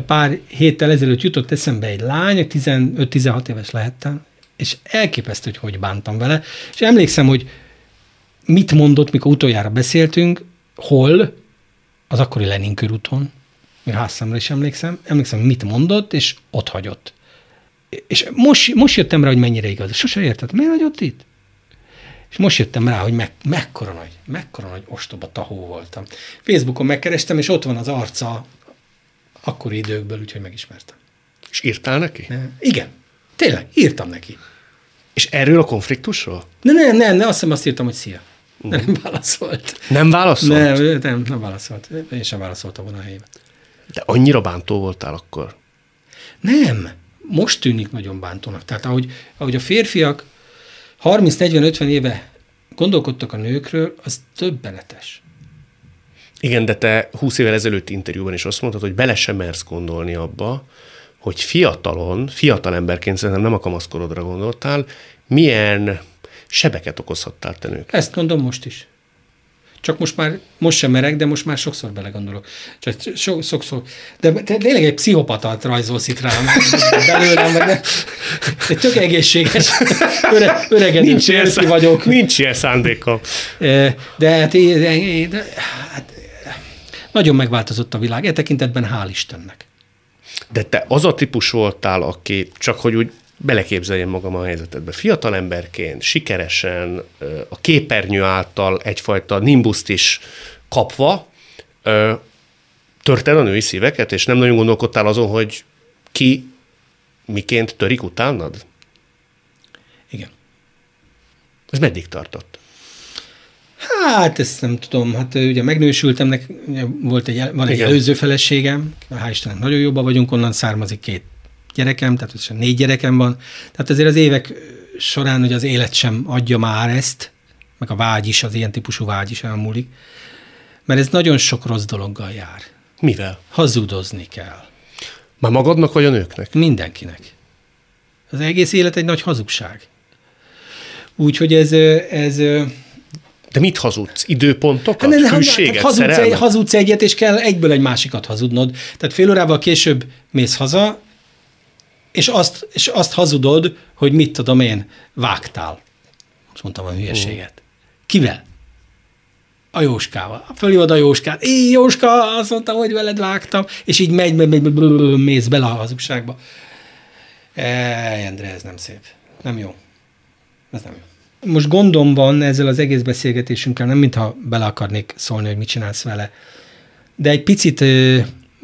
Pár héttel ezelőtt jutott eszembe egy lány, 15-16 éves lehettem, és elképesztő, hogy hogy bántam vele. És emlékszem, hogy mit mondott, mikor utoljára beszéltünk, hol, az akkori Lenin körúton, még házszámra is emlékszem, emlékszem, mit mondott, és ott hagyott. És most, most jöttem rá, hogy mennyire igaz. Sose értettem, miért hagyott itt? És most jöttem rá, hogy meg, mekkora nagy, mekkora nagy ostoba tahó voltam. Facebookon megkerestem, és ott van az arca akkori időkből, úgyhogy megismertem. És írtál neki? Ne, igen, tényleg, írtam neki. És erről a konfliktusról? Ne, nem, nem, nem, azt hiszem azt írtam, hogy szia. De nem válaszolt. Nem válaszolt? Nem, nem, nem válaszolt. Én sem válaszoltam volna a helyébe. De annyira bántó voltál akkor? Nem. Most tűnik nagyon bántónak. Tehát ahogy, ahogy a férfiak 30-40-50 éve gondolkodtak a nőkről, az többenetes. Igen, de te 20 évvel ezelőtt interjúban is azt mondtad, hogy bele sem mersz gondolni abba, hogy fiatalon, fiatal emberként szerintem nem a kamaszkorodra gondoltál, milyen sebeket okozhattál te nők. Ezt mondom most is. Csak most már, most sem merek, de most már sokszor belegondolok. Csak so, sokszor. De te tényleg egy pszichopatát rajzolsz itt rám belőlem, meg ne, egy tök egészséges, öre, öregedő Nincs ilyen, szá- vagyok. nincs ilyen szándékom. Eh, De hát, én- én- de, hát nagyon megváltozott a világ. E tekintetben hál' Istennek. De te az a típus voltál, aki csak hogy úgy beleképzeljem magam a helyzetedbe. Fiatal emberként, sikeresen, a képernyő által egyfajta nimbuszt is kapva, törted a női szíveket, és nem nagyon gondolkodtál azon, hogy ki miként törik utánad? Igen. Ez meddig tartott? Hát ezt nem tudom, hát ugye megnősültem, nek, ugye volt egy, van egy Igen. előző feleségem, hál' Istennek nagyon jobban vagyunk, onnan származik két gyerekem, tehát összesen négy gyerekem van. Tehát azért az évek során, hogy az élet sem adja már ezt, meg a vágy is, az ilyen típusú vágy is elmúlik, mert ez nagyon sok rossz dologgal jár. Mivel? Hazudozni kell. Már magadnak vagy a nőknek? Mindenkinek. Az egész élet egy nagy hazugság. Úgyhogy ez, ez De mit hazudsz? Időpontokat? Hát, ne, Hűséget? hát hazudsz, egy, hazudsz egyet, és kell egyből egy másikat hazudnod. Tehát fél órával később mész haza, és azt, és azt hazudod, hogy mit tudom én, vágtál. Azt mondtam a hülyeséget. Kivel? A Jóskával. Fölhívod a Jóskát. Én Jóska, azt mondtam, hogy veled vágtam, és így megy, megy, megy, megy, mész bele a hazugságba. Ej, Endre, ez nem szép. Nem jó. Ez nem jó. Most gondom van ezzel az egész beszélgetésünkkel, nem mintha bele akarnék szólni, hogy mit csinálsz vele, de egy picit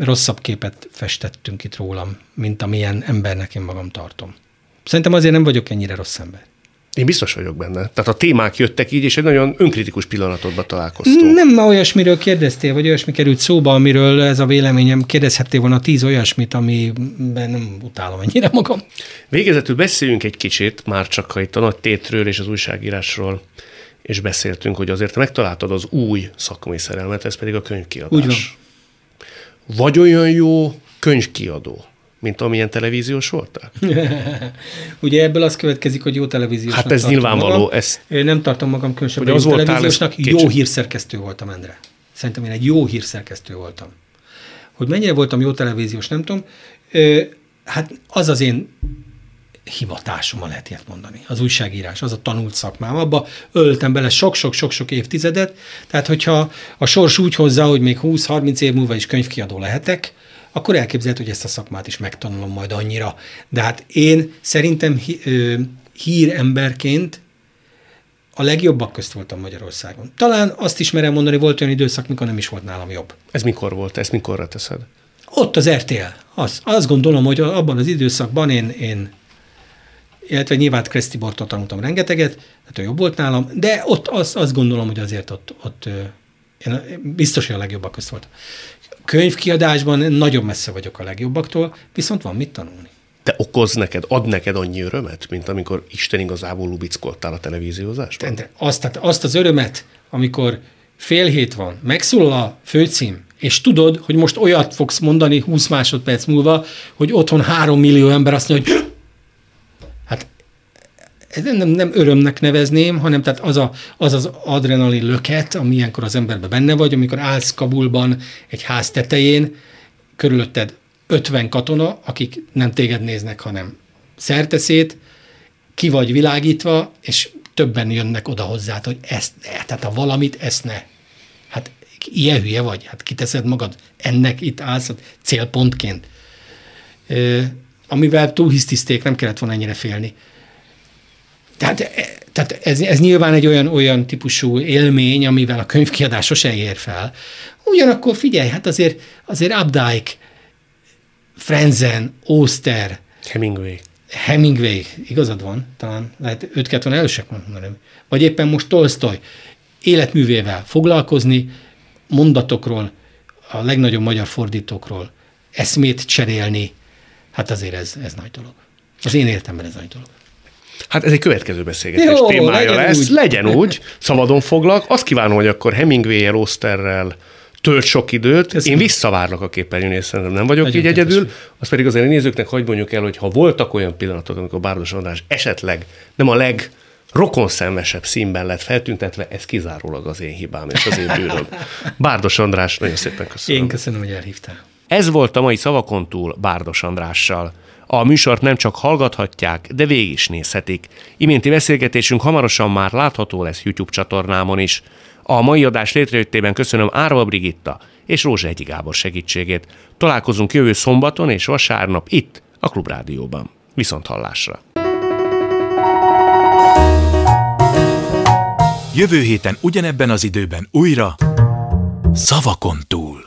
rosszabb képet festettünk itt rólam, mint amilyen embernek én magam tartom. Szerintem azért nem vagyok ennyire rossz ember. Én biztos vagyok benne. Tehát a témák jöttek így, és egy nagyon önkritikus pillanatodba találkoztunk. Nem ma olyasmiről kérdeztél, vagy olyasmi került szóba, amiről ez a véleményem, kérdezhettél volna tíz olyasmit, amiben nem utálom ennyire magam. Végezetül beszéljünk egy kicsit, már csak ha itt a nagy tétről és az újságírásról és beszéltünk, hogy azért megtaláltad az új szakmai szerelmet, ez pedig a könyvkiadás. Úgy van. Vagy olyan jó könyvkiadó, mint amilyen televíziós voltál? Ugye ebből az következik, hogy jó televíziósnak Hát ez nyilvánvaló, Magam. ez- Én nem tartom magam különösebben az jó televíziósnak, ez jó hírszerkesztő voltam, Endre. Szerintem én egy jó hírszerkesztő voltam. Hogy mennyire voltam jó televíziós, nem tudom. Hát az az én hivatásom, ha lehet ilyet mondani. Az újságírás, az a tanult szakmám. Abba öltem bele sok-sok-sok-sok évtizedet. Tehát, hogyha a sors úgy hozza, hogy még 20-30 év múlva is könyvkiadó lehetek, akkor elképzelhető, hogy ezt a szakmát is megtanulom majd annyira. De hát én szerintem híremberként a legjobbak közt voltam Magyarországon. Talán azt is merem mondani, volt olyan időszak, mikor nem is volt nálam jobb. Ez mikor volt? Ezt mikorra teszed? Ott az RTL. Az, azt gondolom, hogy abban az időszakban én, én illetve nyilván Kreszti Bortól tanultam rengeteget, hát ő jobb volt nálam, de ott azt, azt gondolom, hogy azért ott, ott én biztos, hogy a legjobbak közt voltam. Könyvkiadásban nagyon messze vagyok a legjobbaktól, viszont van mit tanulni. Te okoz neked, ad neked annyi örömet, mint amikor Isten igazából lubickoltál a televíziózásban? De azt, tehát azt az örömet, amikor fél hét van, megszólal a főcím, és tudod, hogy most olyat fogsz mondani 20 másodperc múlva, hogy otthon három millió ember azt mondja, hogy nem, nem örömnek nevezném, hanem tehát az, a, az az adrenalin löket, ami ilyenkor az emberben benne vagy, amikor állsz Kabulban egy ház tetején, körülötted 50 katona, akik nem téged néznek, hanem szerteszét, ki vagy világítva, és többen jönnek oda hozzád, hogy ezt ne, tehát ha valamit, ezt ne. Hát ilyen hülye vagy, hát kiteszed magad, ennek itt állsz hát célpontként. Ö, amivel túlhisztiszték, nem kellett volna ennyire félni. Tehát, e, tehát ez, ez nyilván egy olyan, olyan típusú élmény, amivel a könyvkiadás sose ér fel. Ugyanakkor figyelj, hát azért, azért Updike, Frenzen, Oster, Hemingway. Hemingway, igazad van, talán lehet őt kellett volna elősek mondani, vagy éppen most Tolstoy életművével foglalkozni, mondatokról, a legnagyobb magyar fordítókról eszmét cserélni, hát azért ez, ez nagy dolog. Az én életemben ez nagy dolog. Hát ez egy következő beszélgetés Jó, témája legyen lesz. úgy. Legyen úgy, szabadon foglak. Azt kívánom, hogy akkor Hemingway-el, Osterrel tölt sok időt. Ez Én visszavárlak a képernyőnél, szerintem nem vagyok Nagyon így egyedül. kedves. Azt pedig azért a nézőknek hagyd mondjuk el, hogy ha voltak olyan pillanatok, amikor Bárdos András esetleg nem a leg rokonszenvesebb színben lett feltüntetve, ez kizárólag az én hibám és az én bűnöm. Bárdos András, nagyon szépen köszönöm. Én köszönöm, hogy elhívtál. Ez volt a mai Szavakon túl Bárdos Andrással. A műsort nem csak hallgathatják, de végig is nézhetik. Iménti beszélgetésünk hamarosan már látható lesz YouTube csatornámon is. A mai adás létrejöttében köszönöm Árva Brigitta és Rózsa Egyi Gábor segítségét. Találkozunk jövő szombaton és vasárnap itt, a Klubrádióban. Viszont hallásra! Jövő héten ugyanebben az időben újra Szavakon túl.